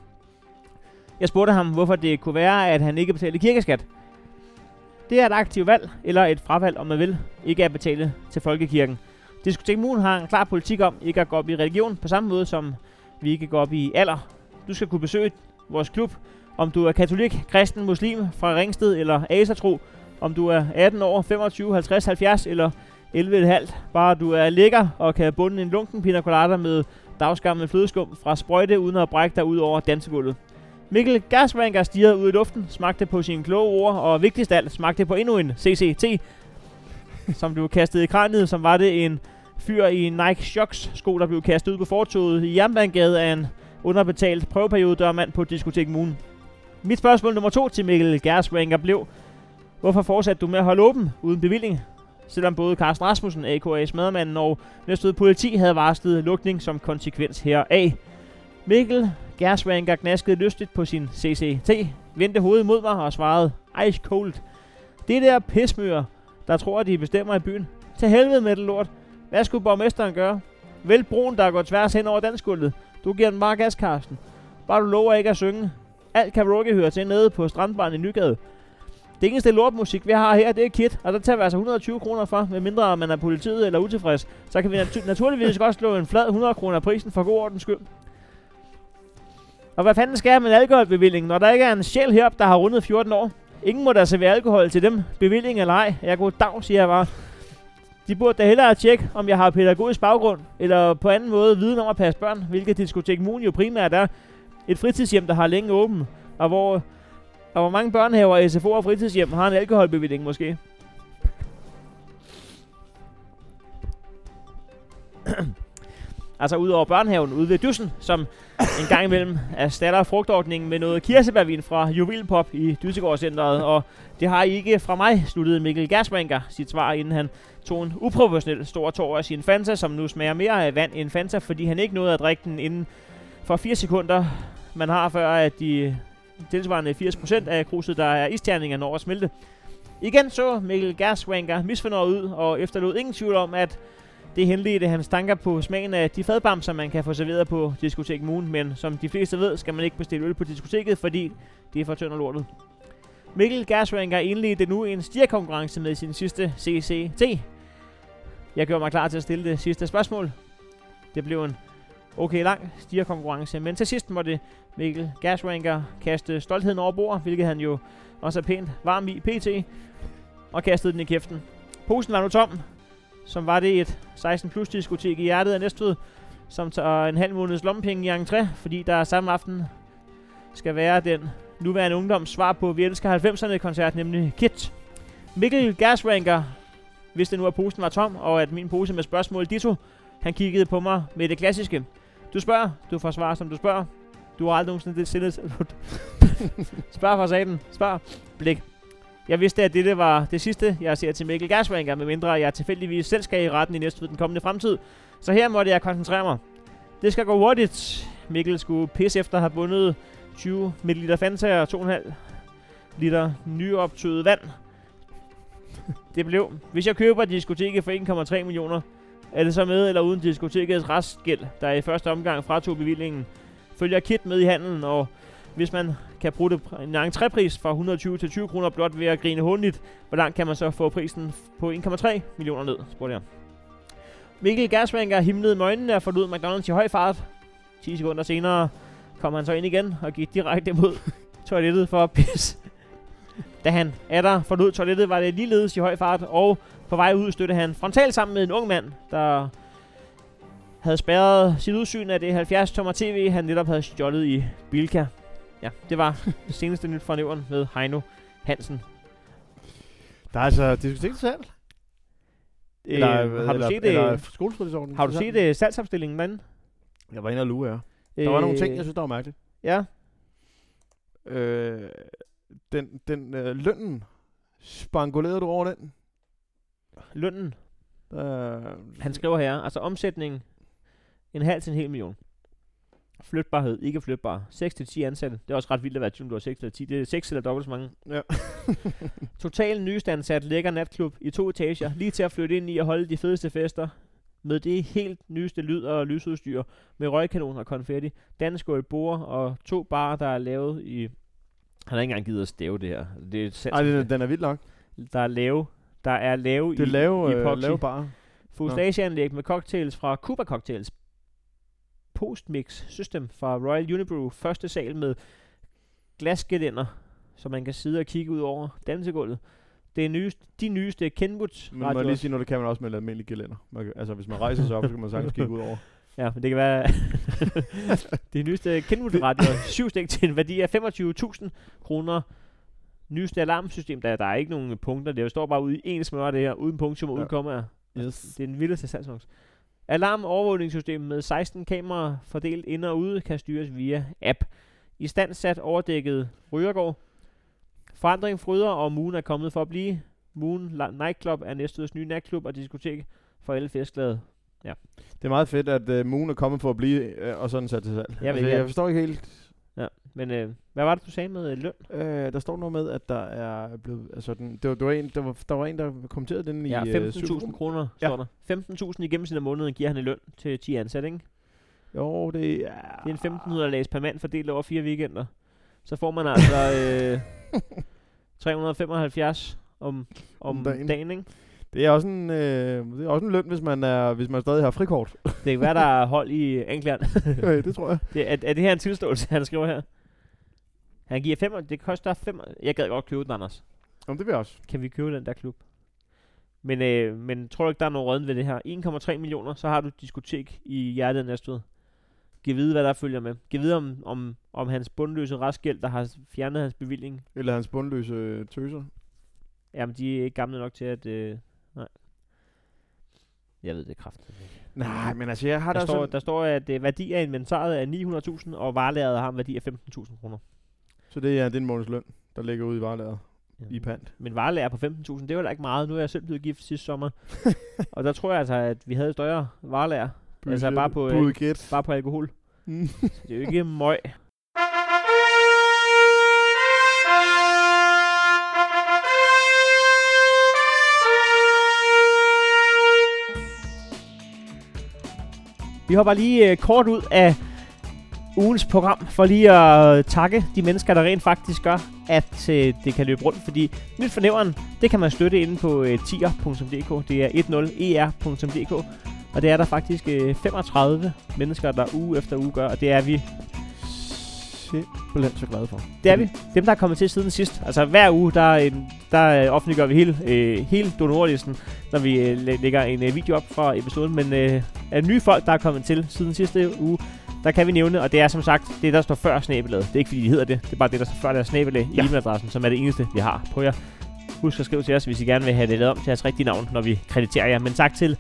Jeg spurgte ham, hvorfor det kunne være, at han ikke betalte kirkeskat. Det er et aktivt valg, eller et fravalg, om man vil, ikke at betale til folkekirken. Diskotekmuren har en klar politik om ikke at gå op i religion, på samme måde som vi ikke går op i alder. Du skal kunne besøge vores klub, om du er katolik, kristen, muslim fra Ringsted eller Asatro, om du er 18 år, 25, 50, 70 eller 11,5. Bare du er lækker og kan bunde en lunken pina colada med dagsgammel flødeskum fra sprøjte, uden at brække dig ud over dansegulvet. Mikkel Gasvanker stirrede ud i luften, smagte på sine kloge ord, og vigtigst af alt smagte på endnu en CCT, som blev kastet i kraniet, som var det en fyr i Nike Shocks sko, der blev kastet ud på fortoget i Jernbanegade af en underbetalt prøveperiode dørmand på Diskotek Moon. Mit spørgsmål nummer to til Mikkel Gasvanker blev, hvorfor fortsatte du med at holde åben uden bevilling? Selvom både Carsten Rasmussen, a.k.a. Smadermanden og Næstved Politi havde varslet lukning som konsekvens heraf. Mikkel Gersvanker gnaskede lystigt på sin CCT, vendte hovedet mod mig og svarede, Ice cold. Det der pismyr, der tror, at de bestemmer i byen. Til helvede med det lort. Hvad skulle borgmesteren gøre? Vel broen, der går tværs hen over dansgulvet. Du giver den bare gas, Karsten. Bare du lover ikke at synge. Alt kan Rocky hører til nede på strandbaren i Nygade. Det eneste lortmusik, vi har her, det er Kit, og der tager vi altså 120 kroner for, medmindre man er politiet eller utilfreds. Så kan vi nat- naturligvis godt slå en flad 100 kroner prisen for god ordens skyld. Og hvad fanden skal jeg med en alkoholbevilling, når der ikke er en sjæl heroppe, der har rundet 14 år? Ingen må da servere alkohol til dem, bevilling eller ej. Jeg går dag, siger jeg bare. De burde da hellere tjekke, om jeg har pædagogisk baggrund, eller på anden måde viden om at passe børn, hvilket Diskotek Moon jo primært er. Et fritidshjem, der har længe åben, og hvor, og hvor mange børnehaver, SFO og fritidshjem har en alkoholbevilling måske. altså ud over børnehaven ude ved Dyssen, som en gang imellem erstatter frugtordningen med noget kirsebærvin fra Juvelpop i Dysegårdscenteret, og det har ikke fra mig, sluttede Mikkel Gersmanker sit svar, inden han tog en uprofessionel stor tår af sin Fanta, som nu smager mere af vand end Fanta, fordi han ikke nåede at drikke den inden for 4 sekunder. Man har før, at de tilsvarende 80% af kruset, der er isterninger, når at smelte. Igen så Mikkel Gerswanker misfornøjet ud, og efterlod ingen tvivl om, at det henledte hans tanker på smagen af de fadbamser, man kan få serveret på Diskotek Moon, men som de fleste ved, skal man ikke bestille øl på diskoteket, fordi det er for tynd og lortet. Mikkel Gerswanker indledte nu en stierkonkurrence med sin sidste CCT. Jeg gjorde mig klar til at stille det sidste spørgsmål. Det blev en okay lang stierkonkurrence, men til sidst måtte Mikkel Gerswanker kaste stoltheden over bord, hvilket han jo også er pænt varm i pt. Og kastede den i kæften. Posen var nu tom, som var det et 16 plus diskotek i hjertet af Næstved, som tager en halv måneds lommepenge i entré, fordi der samme aften skal være den nuværende ungdoms svar på Vi elsker 90'erne koncert, nemlig Kit. Mikkel Gersranker, hvis det nu, at posen var tom, og at min pose med spørgsmål ditto, han kiggede på mig med det klassiske. Du spørger, du får svar, som du spørger. Du har aldrig nogensinde det stillet... spørg for saten. Spørg. Blik. Jeg vidste, at dette var det sidste, jeg ser til Mikkel Gerswanker, medmindre jeg tilfældigvis selv skal i retten i næste den kommende fremtid. Så her måtte jeg koncentrere mig. Det skal gå hurtigt. Mikkel skulle pisse efter at have bundet 20 ml Fanta og 2,5 liter nyoptøet vand. Det blev. Hvis jeg køber diskoteket for 1,3 millioner, er det så med eller uden diskotekets restgæld, der i første omgang fratog bevillingen. Følger Kit med i handelen, og hvis man kan bruge det en entrépris fra 120 til 20 kroner blot ved at grine håndligt, hvor langt kan man så få prisen på 1,3 millioner ned, spurgte jeg. Mikkel Gersvanger himlede med øjnene og forlod McDonald's i høj fart. 10 sekunder senere kom han så ind igen og gik direkte mod toilettet for at pisse. Da han atter forlod toilettet, var det ligeledes i høj fart, og på vej ud støtte han frontalt sammen med en ung mand, der havde spærret sit udsyn af det 70-tommer tv, han netop havde stjålet i Bilka. Ja, det var det seneste nyt fra Nævren med Heino Hansen. Der er altså diskotek til salg. Eller, Øh, har du eller, set, eller øh, skolefritidsordningen har du set øh, salgsopstillingen derinde? Jeg var inde og lue, ja. Der var nogle ting, jeg synes, der var mærkeligt. Ja, Øh, den, den øh, lønnen, spangulerede du over den? lønnen. Øh, Han skriver her, altså omsætning en halv til en hel million. Flytbarhed, ikke flytbar. 6 til 10 ansatte. Det er også ret vildt at være i tvivl, du har 6 eller 10. Det er 6 eller dobbelt så mange. Ja. Total nystandsat lækker natklub i to etager. Lige til at flytte ind i og holde de fedeste fester. Med det helt nyeste lyd og lysudstyr. Med røgkanoner og konfetti. Dansk og bord og to barer, der er lavet i... Han har ikke engang givet at stave det her. Det er Ej, den, den er vild nok. der er lave. Der er lave Det er i, lave, i øh, epoxy. lave bare. Fustageanlæg med cocktails fra Cuba Cocktails. Postmix System fra Royal Unibrew. Første sal med glasgelænder, så man kan sidde og kigge ud over dansegulvet. Det er nyeste, de nyeste Kenwood Men må jeg lige sige noget, det kan man også med et almindeligt gelænder. Man kan, altså, hvis man rejser sig op, så kan man sagtens kigge ud over. Ja, men det kan være... det nyeste Kenwood radioer. Syv stik til en værdi af 25.000 kroner. Nyeste alarmsystem, der, der er ikke nogen punkter. Det står bare ude i en smør, det her, uden punktum og uden Ja. komma. Yes. Det er den vildeste salgsannonce. Alarm overvågningssystem med 16 kameraer fordelt ind og ude kan styres via app. I stand sat overdækket Rygergård. Forandring fryder, og Moon er kommet for at blive. Moon Nightclub er næstøds nye natklub og diskotek for alle festglade. Det er meget fedt, at uh, Moon er kommet for at blive, øh, og sådan sat til salg. Jeg altså, jeg forstår ikke helt. Men øh, hvad var det, du sagde med øh, løn? Øh, der står noget med, at der er blevet... Altså, den, det var, det var en, der, var, der var en, der kommenterede den Ja, i... øh, 15.000 Supergruppen. kroner, Ja. står der. 15.000 i gennemsnit af måneden giver han i løn til 10 ansatte, ikke? Jo, det er... Det er en 1500 lags per mand fordelt over fire weekender. Så får man altså øh, 375 om, om, Om dagen. dagen. ikke? Det er også en, øh, det er også en løn, hvis man, er, hvis man stadig har frikort. Det kan være, der er hold i England. Øh, det tror jeg. det, er, er det her en tilståelse, han skriver her? Han giver 5, det koster 5, jeg gad godt købe den, Anders. Om det vil jeg også. Kan vi købe den der klub? Men, øh, men tror du ikke, der er noget rødden ved det her? 1,3 millioner, så har du et diskotek i hjertet af Næstved. Giv vide, hvad der følger med. Giv vide om, om, om hans bundløse restgæld, der har fjernet hans bevilling. Eller hans bundløse øh, tøser. Jamen, de er ikke gamle nok til at... Øh, nej. Jeg ved det kraftigt. Nej, men altså, jeg har Der, da står, sådan... der står, at øh, værdi af inventaret er 900.000, og varelæret har en værdi af 15.000 kroner. Så det er den måneds løn, der ligger ude i varelaget Ja. i pant. Men varelærer på 15.000, det er jo ikke meget. Nu er jeg selv blevet gift sidste sommer. og der tror jeg altså, at vi havde et større varelærer. Altså bare på, øh. Bare på alkohol. Mm. Så det er jo ikke møg. Vi hopper lige øh, kort ud af ugens program for lige at øh, takke de mennesker, der rent faktisk gør, at øh, det kan løbe rundt. Fordi nyt fornævren, det kan man støtte inde på øh, tier.dk. Det er 10er.dk. Og det er der faktisk øh, 35 mennesker, der uge efter uge gør, og det er vi Simpelthen så glad for. det er vi. Dem, der er kommet til siden sidst. Altså hver uge, der, øh, der øh, offentliggør vi hele, øh, hele donorlisten, når vi øh, læ- lægger en øh, video op fra episoden. Men øh, af nye folk, der er kommet til siden sidste uge, der kan vi nævne, og det er som sagt det, der står før snabelaget. Det er ikke fordi, de hedder det. Det er bare det, der står før deres snabelag i Ja. e-mailadressen, som er det eneste, vi har på jer. Husk at skrive til os, hvis I gerne vil have det lavet om til jeres rigtige navn, når vi krediterer jer. Men tak til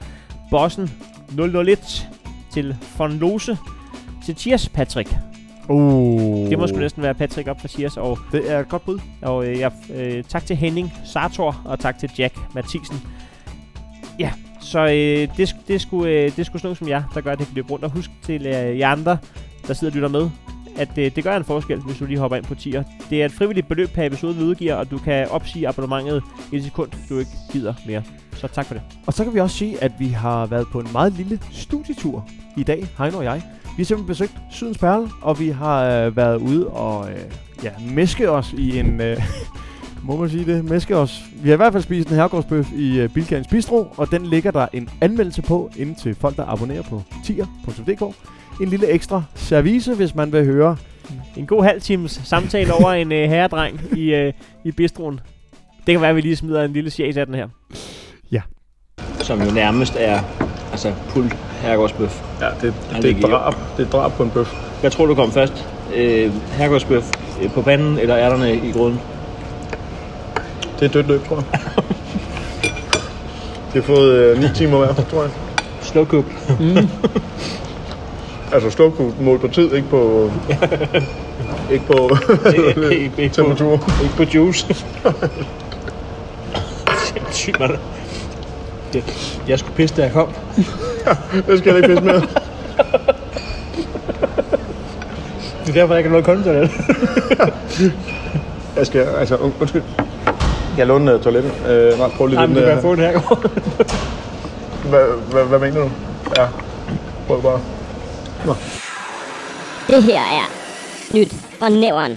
Bossen 001, til Von Lose, til Cheers Patrick. Uh. Det må sgu næsten være Patrick op for Cheers, og Det er et godt bud. og øh, jeg, øh, tak til Henning Sartor, og tak til Jack Mathisen. Ja, så øh, det, det, skulle, øh, det skulle sådan nogen som jer, der gør, at det kan løbe rundt. Og husk til øh, jer andre, der sidder og lytter med, at øh, det gør en forskel, hvis du lige hopper ind på tier. Det er et frivilligt beløb per episode, vi udgiver, og du kan opsige abonnementet i et sekund, du ikke gider mere. Så tak for det. Og så kan vi også sige, at vi har været på en meget lille studietur i dag, Heino og jeg. Vi har simpelthen besøgt Sydens Perle, og vi har øh, været ude og øh, ja, meske os i en... Øh, må man sige det? Meske os. Vi har i hvert fald spist en herregårdsbøf i Bilkans Bistro, og den ligger der en anmeldelse på, inden til folk, der abonnerer på tier.dk. En lille ekstra service, hvis man vil høre. En god halv times samtale over en øh, herredreng i, øh, i bistroen. Det kan være, at vi lige smider en lille sjæs af den her. som jo nærmest er altså pult herregårdsbøf. Ja, det, det er et drab. Det er drab på en bøf. Hvad tror du kom først? Øh, herregårdsbøf på panden eller ærterne i gryden? Det er et dødt løb, tror jeg. Det har fået øh, 9 timer hver, tror jeg. Slow cook. Altså slukkud mål på tid, ikke på... ikke på ikke, ikke, på, temperatur. ikke på juice. Sindssygt, mand. Jeg, jeg skulle pisse, da jeg kom. Det skal jeg ikke pisse med. Det er derfor, jeg ikke har noget konto Jeg skal, altså, un- undskyld. Jeg låne uh, toilettet. Uh, nej, prøv lige Nej, men den du kan der. få den her. Hvad, hvad, hvad mener du? Ja, prøv bare. Det her er nyt fra næveren.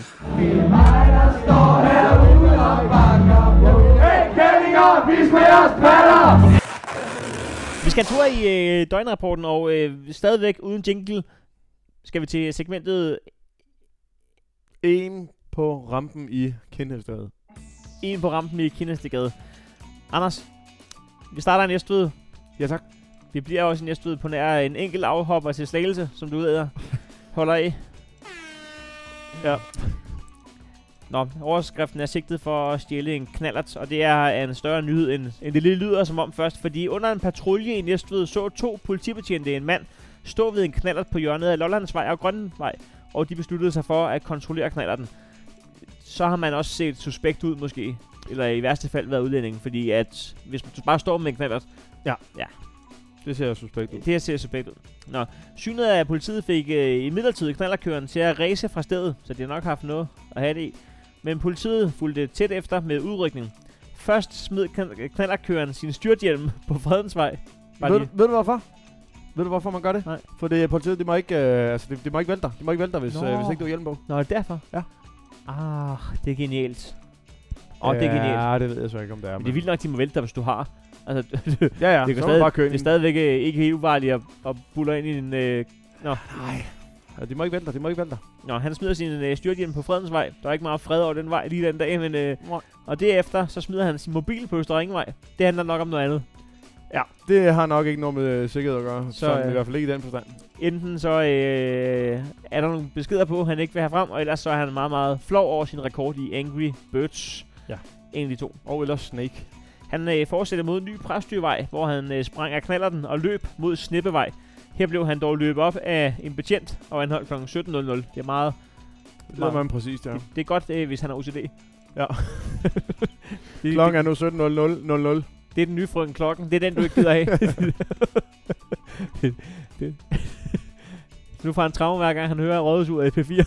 Vi skal tur i øh, døgnrapporten, og øh, stadigvæk uden jingle skal vi til segmentet En på rampen i Kindhedsstræde. En på rampen i Kindestegade. Anders, vi starter i Næstved. Ja, tak. Vi bliver også i Næstved på nær en enkelt afhopper til Slagelse, som du ved, holder af. Ja. Nå, overskriften er sigtet for at stjæle en knallert, og det er en større nyhed, end, end det lige lyder som om først. Fordi under en patrulje i Næstved så to politibetjente en mand stå ved en knallert på hjørnet af Lollandsvej og Grønnevej, og de besluttede sig for at kontrollere knallerten. Så har man også set suspekt ud måske, eller i værste fald været udlænding, fordi at hvis du bare står med en knallert, Det ser suspekt ud. det her ser suspekt ud. Nå, synet af politiet fik øh, i midlertid knallerkøren til at ræse fra stedet, så de har nok haft noget at have det i. Men politiet fulgte tæt efter med udrykning. Først smed kn- knallerkøren sin styrthjelm på Fredensvej. Bare Ved, lige. ved du hvorfor? Ved du hvorfor man gør det? Nej. For det politiet, de må ikke, øh, altså, de, de må ikke vælte dig. De må ikke vælte dig, hvis, Nå. øh, hvis ikke du har hjelm på. Nå, er det derfor? Ja. Ah, det er genialt. Åh, oh, det er genialt. Ja, det ved jeg så ikke, om det er. Men det er vildt nok, de må vælte dig, hvis du har. Altså, Ja, ja, det, kan stadig, bare køre det er stadigvæk øh, ikke helt uvarligt at, at bulle ind i en... Øh, nå. Ja, de må ikke vælte dig, de må ikke vælte dig. Nå, han smider sin øh, styrthjelm på Fredensvej. Der er ikke meget fred over den vej lige den dag, men... Øh, Nej. og derefter, så smider han sin mobil på Østre Ringvej. Det handler nok om noget andet. Ja, det har nok ikke noget med øh, sikkerhed at gøre. Så, Så, øh, i hvert fald ikke i den forstand. Enten så øh, er der nogle beskeder på, han ikke vil have frem, og ellers så er han meget, meget flov over sin rekord i Angry Birds. Ja. En af de to. Og ellers Snake. Han øh, fortsætter mod ny præstyrvej, hvor han øh, sprang af knallerten og løb mod Snippevej. Her blev han dog løbet op af en betjent og anholdt kl. 17.00. Det er meget... Det ved man præcis, ja. Det, det er godt, øh, hvis han har OCD. Ja. Klokken er nu 17.00. det er den nye frøken klokken. Det er den, du ikke gider af. det, det. nu får han traume hver gang, han hører rådhusuret i P4.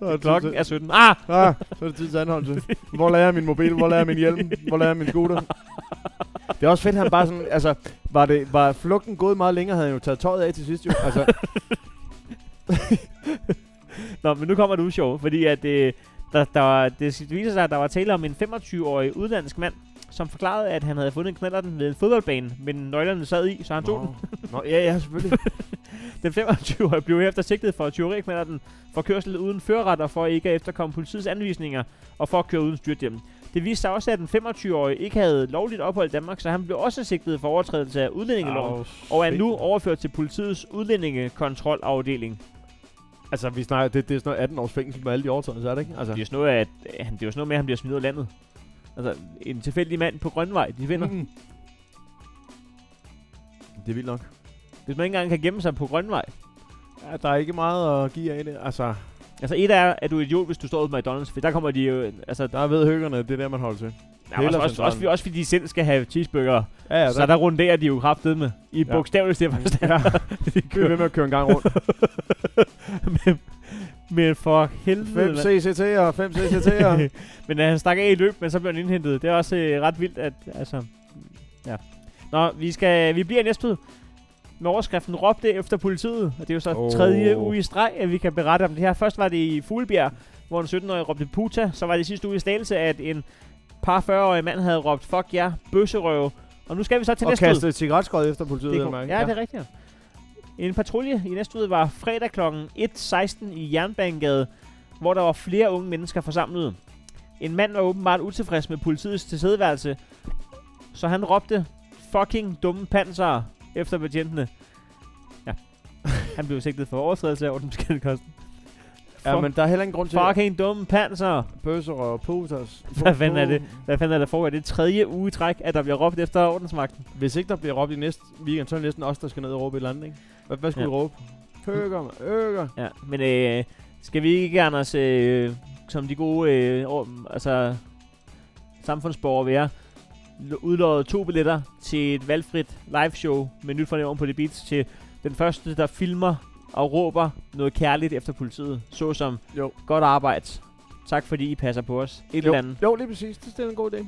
Klokken er 17. Ah! Ah, så er det tid til anholdelse. Hvor lader jeg min mobil? Hvor lader jeg min hjelm? Hvor lader jeg min scooter? Det er også fedt, han bare sådan, altså, var, det, var flugten gået meget længere, havde han jo taget tøjet af til sidst jo. Altså, Nå, men nu kommer ud sjov, fordi at øh, der, der var, det viser sig, at der var tale om en 25-årig udlandsk mand, som forklarede, at han havde fundet knallerten ved en fodboldbane, men nøglerne sad i, så han tog den. Nå, ja, ja, selvfølgelig. Den 25-årige blev efter sigtet for tyveri af knallerten, for kørsel uden førerret og for ikke at efterkomme politiets anvisninger, og for at køre uden styrthjelm. Det viste sig også, at den 25-årige ikke havde lovligt ophold i Danmark, så han blev også sigtet for overtrædelse af udlændingeloven, og er nu overført til politiets udlændingekontrolafdeling. Altså, vi snakker, det, det er sådan noget 18 års fængsel med alle de overtrædelser, er det ikke? Altså, Det er jo sådan noget, at, øh, han, det er jo sådan noget med, at han bliver smidt ud af landet. Altså, en tilfældig mand på Grønvej, de vinder. Mm. Det er vildt nok. Hvis man ikke engang kan gemme sig på Grønvej. Ja, der er ikke meget at give af det. Altså, Altså, et er, at du er idiot, hvis du står ude på McDonald's, for der kommer de jo... Altså, der der ved høggerne, det er der, man holder til. er også, også, også, også, fordi de selv skal have cheeseburger. Ja, ja, så der runderer de jo kraftet med. I Ja. bogstaveligt stedet forstand. ja. de er kører ved med at køre en gang rundt. men, men for helvede, 5 mand. CCT'er, 5 CCT'er. men han stak af i løb, men så blev han indhentet. Det er også øh, ret vildt, at... Altså, ja. Nå, vi, skal, vi bliver i Næstved. med overskriften Råbte efter politiet. Og det er jo så oh. tredje uge i streg, at vi kan berette om det her. Først var det i Fuglebjerg, hvor en 17-årig råbte puta. Så var det sidste uge i Slagelse, at en par 40-årig mand havde råbt, fuck ja, bøsserøve. Og nu skal vi så til Og næste uge. kaste et cigaretskod efter politiet. Det jeg mærke. ja, det er rigtigt. En patrulje i næste uge var fredag kl. 1.16 i Jernbanegade, hvor der var flere unge mennesker forsamlet. En mand var åbenbart utilfreds med politiets tilstedeværelse, så han råbte fucking dumme panser efter betjentene. Ja. Han blev sigtet for overtrædelse af ordensbekendtkosten. Ja, men der er heller ingen grund til Fucking dumme panser. bøsser og putas. Hvad fanden er det? Hvad fanden er der foregår? Det er tredje uge træk, at der bliver råbt efter ordensmagten. Hvis ikke der bliver råbt i næste weekend, så er det næsten os, der skal ned og råbe et eller andet, ikke? Hvad, hvad skulle Ja. vi råbe? Høger, man. Høger. Ja, men øh, skal vi ikke, Anders, øh, som de gode øh, år, altså, samfundsborgere vi er, udlåde to billetter til et valgfrit liveshow med nyt fra på det Beats til den første, der filmer og råber noget kærligt efter politiet, såsom Jo. godt arbejde. Tak fordi I passer på os. Et Jo. eller andet. Jo, lige præcis. Det er en god idé.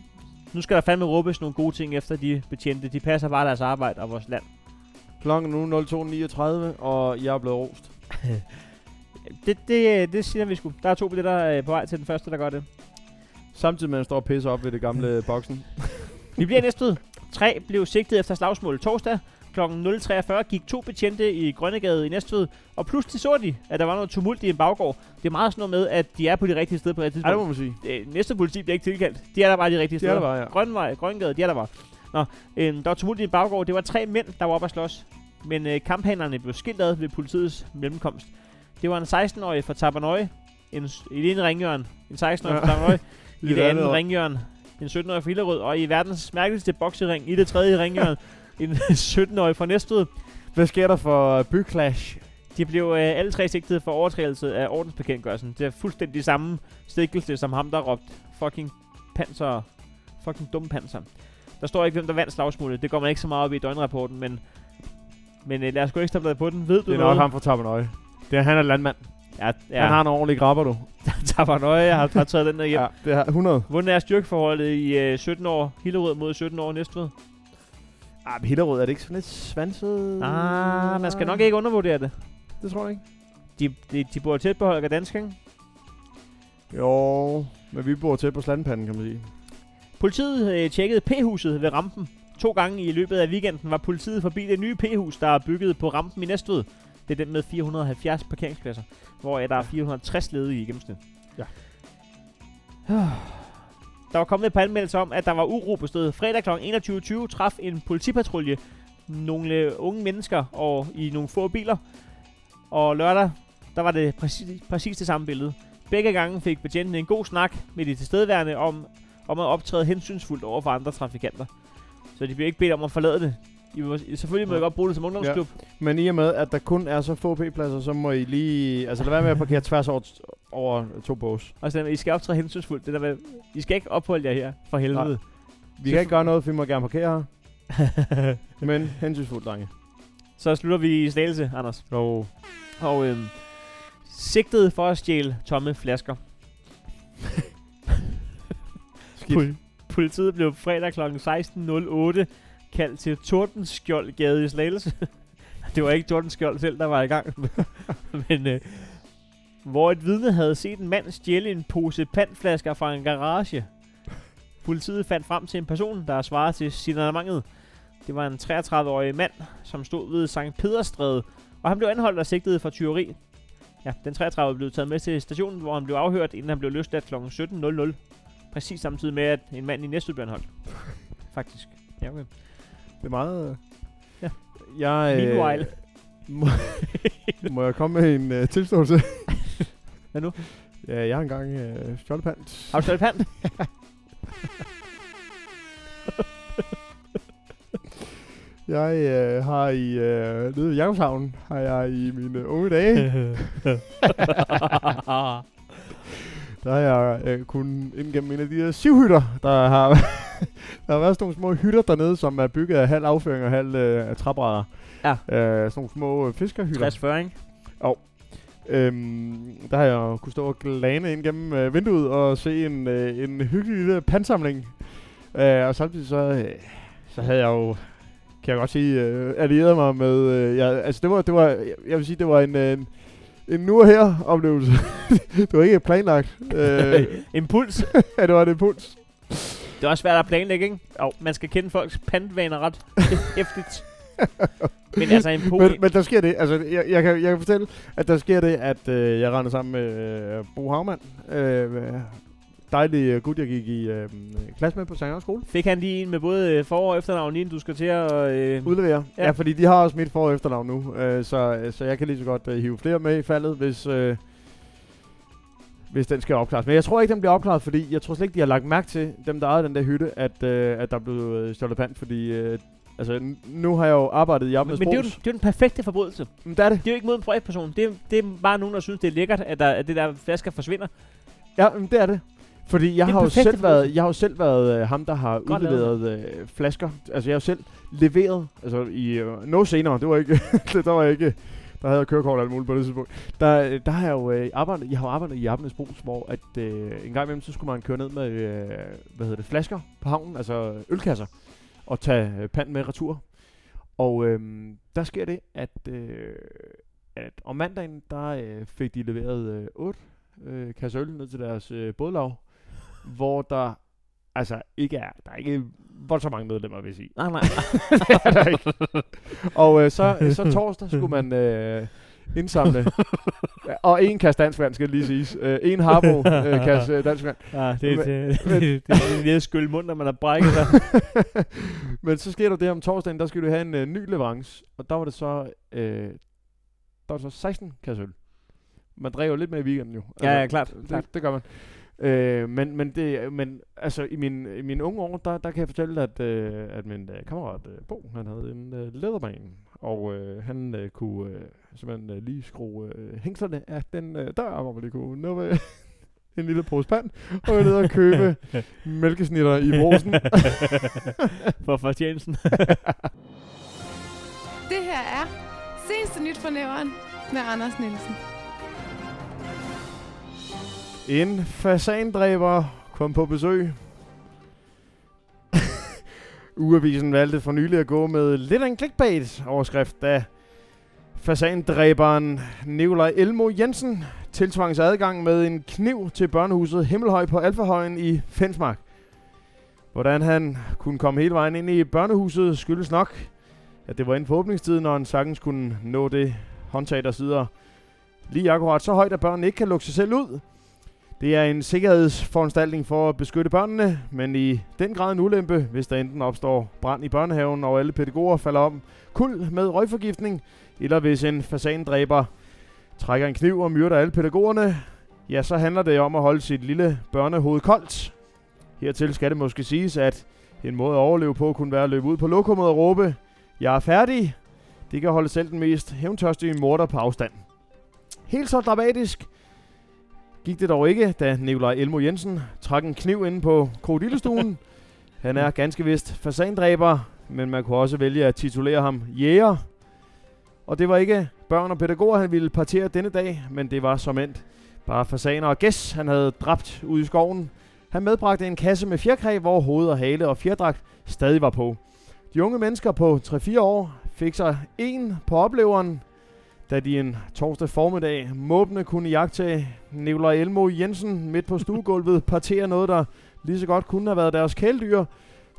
Nu skal der fandme råbes nogle gode ting efter de betjente. De passer bare deres arbejde og vores land. Klokken nu 02.39, og jeg er blevet rost. Det, det, det siger vi sgu. Der er to billetter øh, på vej til den første, der gør det. Samtidig med, at han står og pisser op ved det gamle boksen. Vi bliver næste. Tre blev sigtet efter slagsmål torsdag. Kl. 0.43 gik to betjente i Grønnegade i Næstved, og pludselig så de, at der var noget tumult i en baggård. Det er meget sådan noget med, at de er på de rigtige steder på det Ja, det må tidspunkt. man sige. Øh, næste politi bliver ikke tilkaldt. De er der bare de rigtige er steder. der bare, ja. Grønvej, Grønnegade, de er der bare. Nå, øh, der var tumult i en baggård. Det var tre mænd, der var oppe at slås. Men øh, kamphandlerne blev skilt ad ved politiets mellemkomst. Det var en 16-årig fra Tabernøje, en, i det ene ringhjørn, en 16-årig Ja. fra Tabernøje, i I det det andet ringhjørn, en 17-årig fra Hillerød, og i verdens mærkeligste boksering, i det tredje ringhjørn, en 17-årig fra Næstved. Hvad sker der for byclash? De blev øh, alle tre sigtet for overtrædelse af ordensbekendtgørelsen. Det er fuldstændig samme stikkelse som ham, der råbte fucking panser, fucking dum panser. Der står ikke, hvem der vandt slagsmålet. Det går man ikke så meget op i døgnrapporten, men, men øh, lad os gå ekstra på den. Ved du Det er noget? nok ham fra Tabernøje. Det er, han er landmand. Ja, Ja. Han har en ordentlig grabber, du. Tabernøje har, har taget den der hjem. Ja, det er 100. Hvordan er styrkeforholdet i øh, 17 år? Hillerød mod 17 år Næstved? Ah, men Hillerød, er det ikke sådan lidt svanset? Ah, man skal nok ikke undervurdere det. Det tror jeg ikke. De, de, de bor tæt på Holger Dansk, ikke? Jo, men vi bor tæt på slandpanden, kan man sige. Politiet øh, tjekkede P-huset ved rampen. To gange i løbet af weekenden var politiet forbi det nye P-hus, der er bygget på rampen i Næstved. Det er den med 470 parkeringspladser, hvor der er 460 ledige i gennemsnit. Ja. Der var kommet et par anmeldelser om, at der var uro på stedet. Fredag kl. 21.20 traf en politipatrulje nogle unge mennesker og i nogle få biler. Og lørdag, der var det præcis, præcis det samme billede. Begge gange fik betjentene en god snak med de tilstedeværende om, om at optræde hensynsfuldt over for andre trafikanter. Så de bliver ikke bedt om at forlade det. I må, selvfølgelig må I Ja. godt bruge det som ungdomsklub. Men i og med, at der kun er så få p-pladser, så må I lige... Altså lad være med at parkere tværs over, over to bås. Og så I skal optræde hensynsfuldt. Det der med, I skal ikke opholde jer her, for helvede. Vi kan ikke gøre noget, for vi må gerne parkere her. Men hensynsfuldt, drenge. så slutter vi i slagelse, Anders. Jo. Og øhm, sigtet for at stjæle tomme flasker. Skidt. Pol- politiet blev fredag kl. 16.08 kaldt til Tordenskjoldgade i Slagelse. det var ikke Tordenskjold selv, der var i gang. Men øh, hvor et vidne havde set en mand stjæle en pose pantflasker fra en garage. Politiet fandt frem til en person, der svarede til signalementet. Det var en 33-årig mand, som stod ved Sankt Pederstræde, og han blev anholdt og sigtet for tyveri. Ja, den 33 blev taget med til stationen, hvor han blev afhørt, inden han blev løsladt kl. 17.00. Præcis samtidig med, at en mand i Næstved blev anholdt. Faktisk. Ja, okay. Det er meget... øh, Ja. Jeg, øh, Meanwhile. må, må jeg komme med en uh, tilståelse? Hvad nu? Ja, jeg har engang uh, stjålet pant. Har du stjålet pant? Jeg øh, har i øh, nede i Jakobshavn, har jeg i mine unge dage, der har jeg øh, kun ind gennem en af de her sivhytter, der har, der har været sådan nogle små hytter dernede, som er bygget af halv afføring og halv øh, af træbrædder. Ja. Øh, sådan nogle små øh, fiskerhytter. 60-40, ikke? Øhm, der har jeg kunne stå og glane ind gennem øh, vinduet og se en, øh, en hyggelig lille pandsamling. Øh, og samtidig så, øh, så havde jeg jo kan jeg godt sige, øh, allierede mig med... Øh, ja, altså, det var, det var, jeg, jeg vil sige, det var en, øh, en, en nu og her oplevelse. det var ikke planlagt. Øh, Impuls. ja, det var en impuls. Det er også svært at planlægge, ikke? Og man skal kende folks pantvaner ret hæftigt. Men altså en pol... Men, men der sker det, altså jeg, jeg, kan, jeg kan fortælle, at der sker det, at øh, jeg render sammen med øh, Bo Havmann. Øh, dejlig øh, gut, jeg gik i øh, klasse med på Sankt skole. Fik han lige en med både øh, for- og efternavn, inden du skal til at... Øh, Udlevere. Ja. Ja. fordi de har også mit for- og efternavn nu, øh, så, så jeg kan lige så godt øh, hive flere med i faldet, hvis, øh, hvis den skal opklares. Men jeg tror ikke, den bliver opklaret, fordi jeg tror slet ikke, de har lagt mærke til, dem der ejede den der hytte, at, øh, at der blev øh, stjålet pant, fordi øh, altså, nu har jeg jo arbejdet i men, Appelens men det, er jo, det er jo den perfekte forbrydelse. Men det er det. Det er jo ikke mod en privatperson. Det er, det er bare nogen, der synes, det er lækkert, at, der, at det der flasker forsvinder. Ja, men det er det. Fordi jeg har, jo selv været, jeg har jo selv været øh, ham, der har Godt udleveret øh, flasker. Altså jeg har jo selv leveret, altså i øh, noget senere, det var ikke, der var ikke, der havde jeg kørekort og alt muligt på det tidspunkt. Der, øh, der har jeg jo øh, arbejdet, jeg har arbejdet i Appenes Brugs, hvor at, øh, en gang imellem, så skulle man køre ned med, øh, hvad hedder det, flasker på havnen, altså ølkasser, og tage øh, pand med retur. Og øh, der sker det, at, øh, at om mandagen, der øh, fik de leveret øh, 8 øh, kasser øl ned til deres øh, bådlav, hvor der altså ikke er, der er ikke voldsomt mange medlemmer, vil jeg sige. Nej, nej. det er der ikke. Og øh, så, øh, så torsdag skulle man øh, indsamle, og en kasse dansk vand, skal det lige siges. Øh, en harbo øh, kasse øh, dansk vand. Ja, det, Men- det, det, det, det, det er skylle mund, når man har brækket sig. Men så sker der det om torsdagen, der skal du have en øh, ny leverance, og der var det så, øh, der var det så 16 kasser øl. Man drikker jo lidt med i weekenden jo. Altså, Ja, ja, klart, Det, klart. det gør man. Øh, men, men, det, men altså, i, min, i mine unge år, der, der kan jeg fortælle, at, øh, at min øh, kammerat øh, Bo, han havde en øh, læderbane, og øh, han øh, kunne øh, simpelthen øh, lige skrue øh, hængslerne af den øh, dør, hvor man lige kunne nå med en lille pose pand, og ned og købe mælkesnitter i brosen. For fortjenesten. Det her er seneste nyt fra næveren med Anders Nielsen. En fasandræber kom på besøg. Ugeavisen valgte for nylig at gå med lidt af en clickbait-overskrift, da fasandræberen Nikolaj Elmo Jensen tiltvangs adgang med en kniv til børnehuset Himmelhøj på Alfahøjen i Fensmark. Hvordan han kunne komme hele vejen ind i børnehuset skyldes nok, at det var inden for åbningstiden, når han sagtens kunne nå det håndtag, der sidder lige akkurat så højt, at børnene ikke kan lukke sig selv ud. Det er en sikkerhedsforanstaltning for at beskytte børnene, men i den grad en ulempe, hvis der enten opstår brand i børnehaven, og alle pædagoger falder om kul med røgforgiftning, eller hvis en fasandræber trækker en kniv og myrder alle pædagogerne, ja, så handler det om at holde sit lille børnehoved koldt. Hertil skal det måske siges, at en måde at overleve på kunne være at løbe ud på lokummet og råbe, jeg er færdig. Det kan holde selv den mest hævntørstige morder på afstand. Helt så dramatisk gik det dog ikke, da Nikolaj Elmo Jensen trak en kniv inde på krokodillestuen. Han er ganske vist fasandræber, men man kunne også vælge at titulere ham jæger. Og det var ikke børn og pædagoger, han ville partere denne dag, men det var som endt bare fasaner og gæs, han havde dræbt ude i skoven. Han medbragte en kasse med fjerkræ, hvor hoved og hale og fjerdragt stadig var på. De unge mennesker på 3-4 år fik sig en på opleveren, da de en torsdag formiddag måbne kunne jagte Nikolaj Elmo Jensen midt på stuegulvet partere noget, der lige så godt kunne have været deres kæledyr,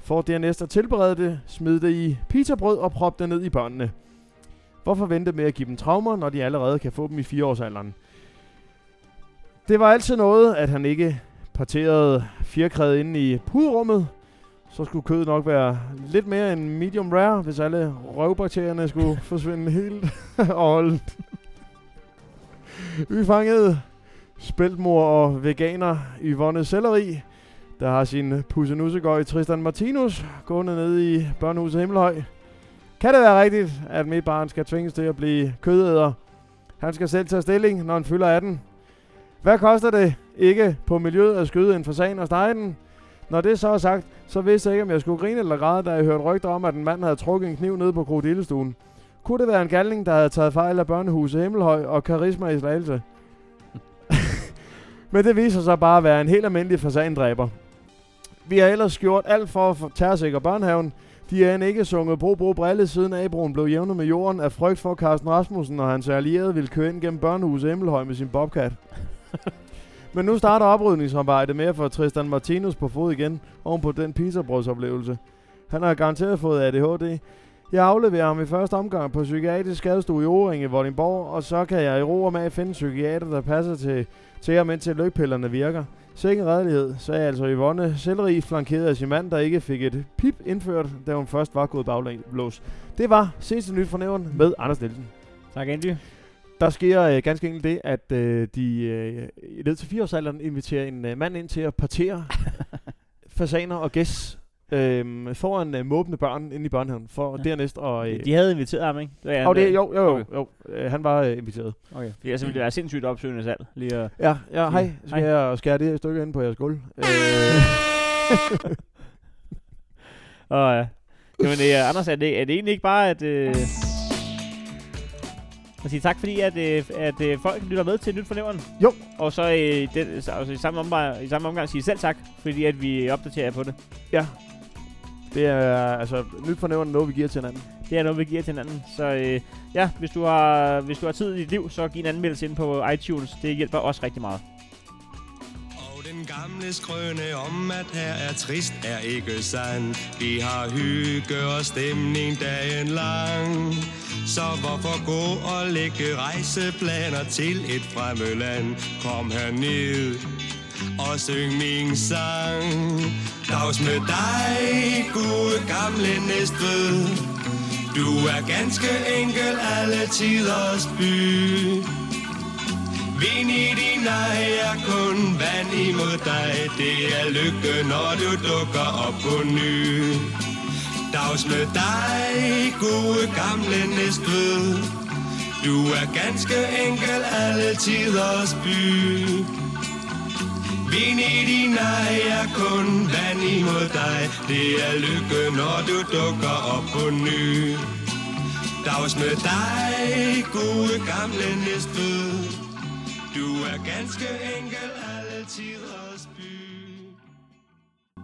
for dernæst at tilberede det, smide det i pizzabrød og proppe det ned i børnene. Hvorfor vente med at give dem traumer, når de allerede kan få dem i fireårsalderen? Det var altid noget, at han ikke parterede fjerkræet inde i puderummet. Så skulle kødet nok være lidt mere end medium rare, hvis alle røvbakterierne skulle forsvinde helt og holde. Vi fangede spæltmor og veganer Yvonne Selleri, der har sin pussenussegøj Tristan Martinus gående ned i børnehuset Himmelhøj. Kan det være rigtigt, at mit barn skal tvinges til at blive kødæder? Han skal selv tage stilling, når han fylder 18. Hvad koster det ikke på miljøet at skyde en fasan og stege den? Når det så er sagt, så vidste jeg ikke, om jeg skulle grine eller græde, da jeg hørte rygter om, at en mand havde trukket en kniv ned på krokodillestuen. Kunne det være en galning, der havde taget fejl af børnehuset Himmelhøj og karisma i slagelse? Men det viser sig bare at være en helt almindelig fasandræber. Vi har ellers gjort alt for at få- terrorsikre børnehaven. De er end ikke sunget Bro Bro Brille, siden Abroen blev jævnet med jorden af frygt for Carsten Rasmussen, og hans allierede ville køre ind gennem børnehuset Himmelhøj med sin bobcat. Men nu starter oprydningsarbejdet med at få Tristan Martinus på fod igen, oven på den pizzabrødsoplevelse. Han har garanteret fået ADHD. Jeg afleverer ham i første omgang på psykiatrisk skadestue i Oring i Vordingborg, og så kan jeg i ro og mag finde en psykiater, der passer til, til ham, indtil lykpillerne virker. Sikke redelighed, sagde altså Yvonne, selvrig flankeret af sin mand, der ikke fik et pip indført, da hun først var gået baglås. Det var seneste nyt fra nævren med Anders Nielsen. Tak, Andy. Der sker øh, ganske enkelt det, at øh, de øh, ned til fireårsalderen inviterer en øh, mand ind til at partere fasaner og gæs øh, foran øh, måbende børn inde i børnehaven, for Ja. dernæst og... Øh, De havde inviteret ham, ikke? Det, og det, jo, jo, jo, Okay. jo. Øh, han var øh, inviteret. Okay. Fordi altså ville det være sindssygt opsøgende salg. Lige at... Ja, ja, hej. Skal Hej. jeg skære det her stykke ind på jeres gulv? Øh, Og, ja. Jamen, øh, Anders, er det, er det egentlig ikke bare, at... Øh, at sige tak, fordi at, øh, at øh, folk lytter med til Nyt for Nævren. Jo. Og så, øh, den, så altså, i, samme omgang, i samme omgang sige selv tak, fordi at vi opdaterer på det. ja. Det er altså nyt fornævnende noget, vi giver til hinanden. Det er noget, vi giver til hinanden. Så øh, ja, hvis du, har, hvis du har tid i dit liv, så giv en anmeldelse ind på iTunes. Det hjælper os rigtig meget. Den gamle skrøne om, at her er trist, er ikke sand. Vi har hygge og stemning dagen lang. Så hvorfor gå og lægge rejseplaner til et fremmed land? Kom herned og syng min sang. Dags med dig, gode gamle Næstved. Du er ganske enkel alle tiders by. Vind i din ej er kun vand imod dig. Det er lykke, når du dukker op på ny. Dags med dig, gode gamle Næstved. Du er ganske enkel alle tiders by Vind i din ej er kun vand imod dig. Det er lykke, når du dukker op på ny. Dags med dig, gode gamle Næstved. Du er ganske enkel altid.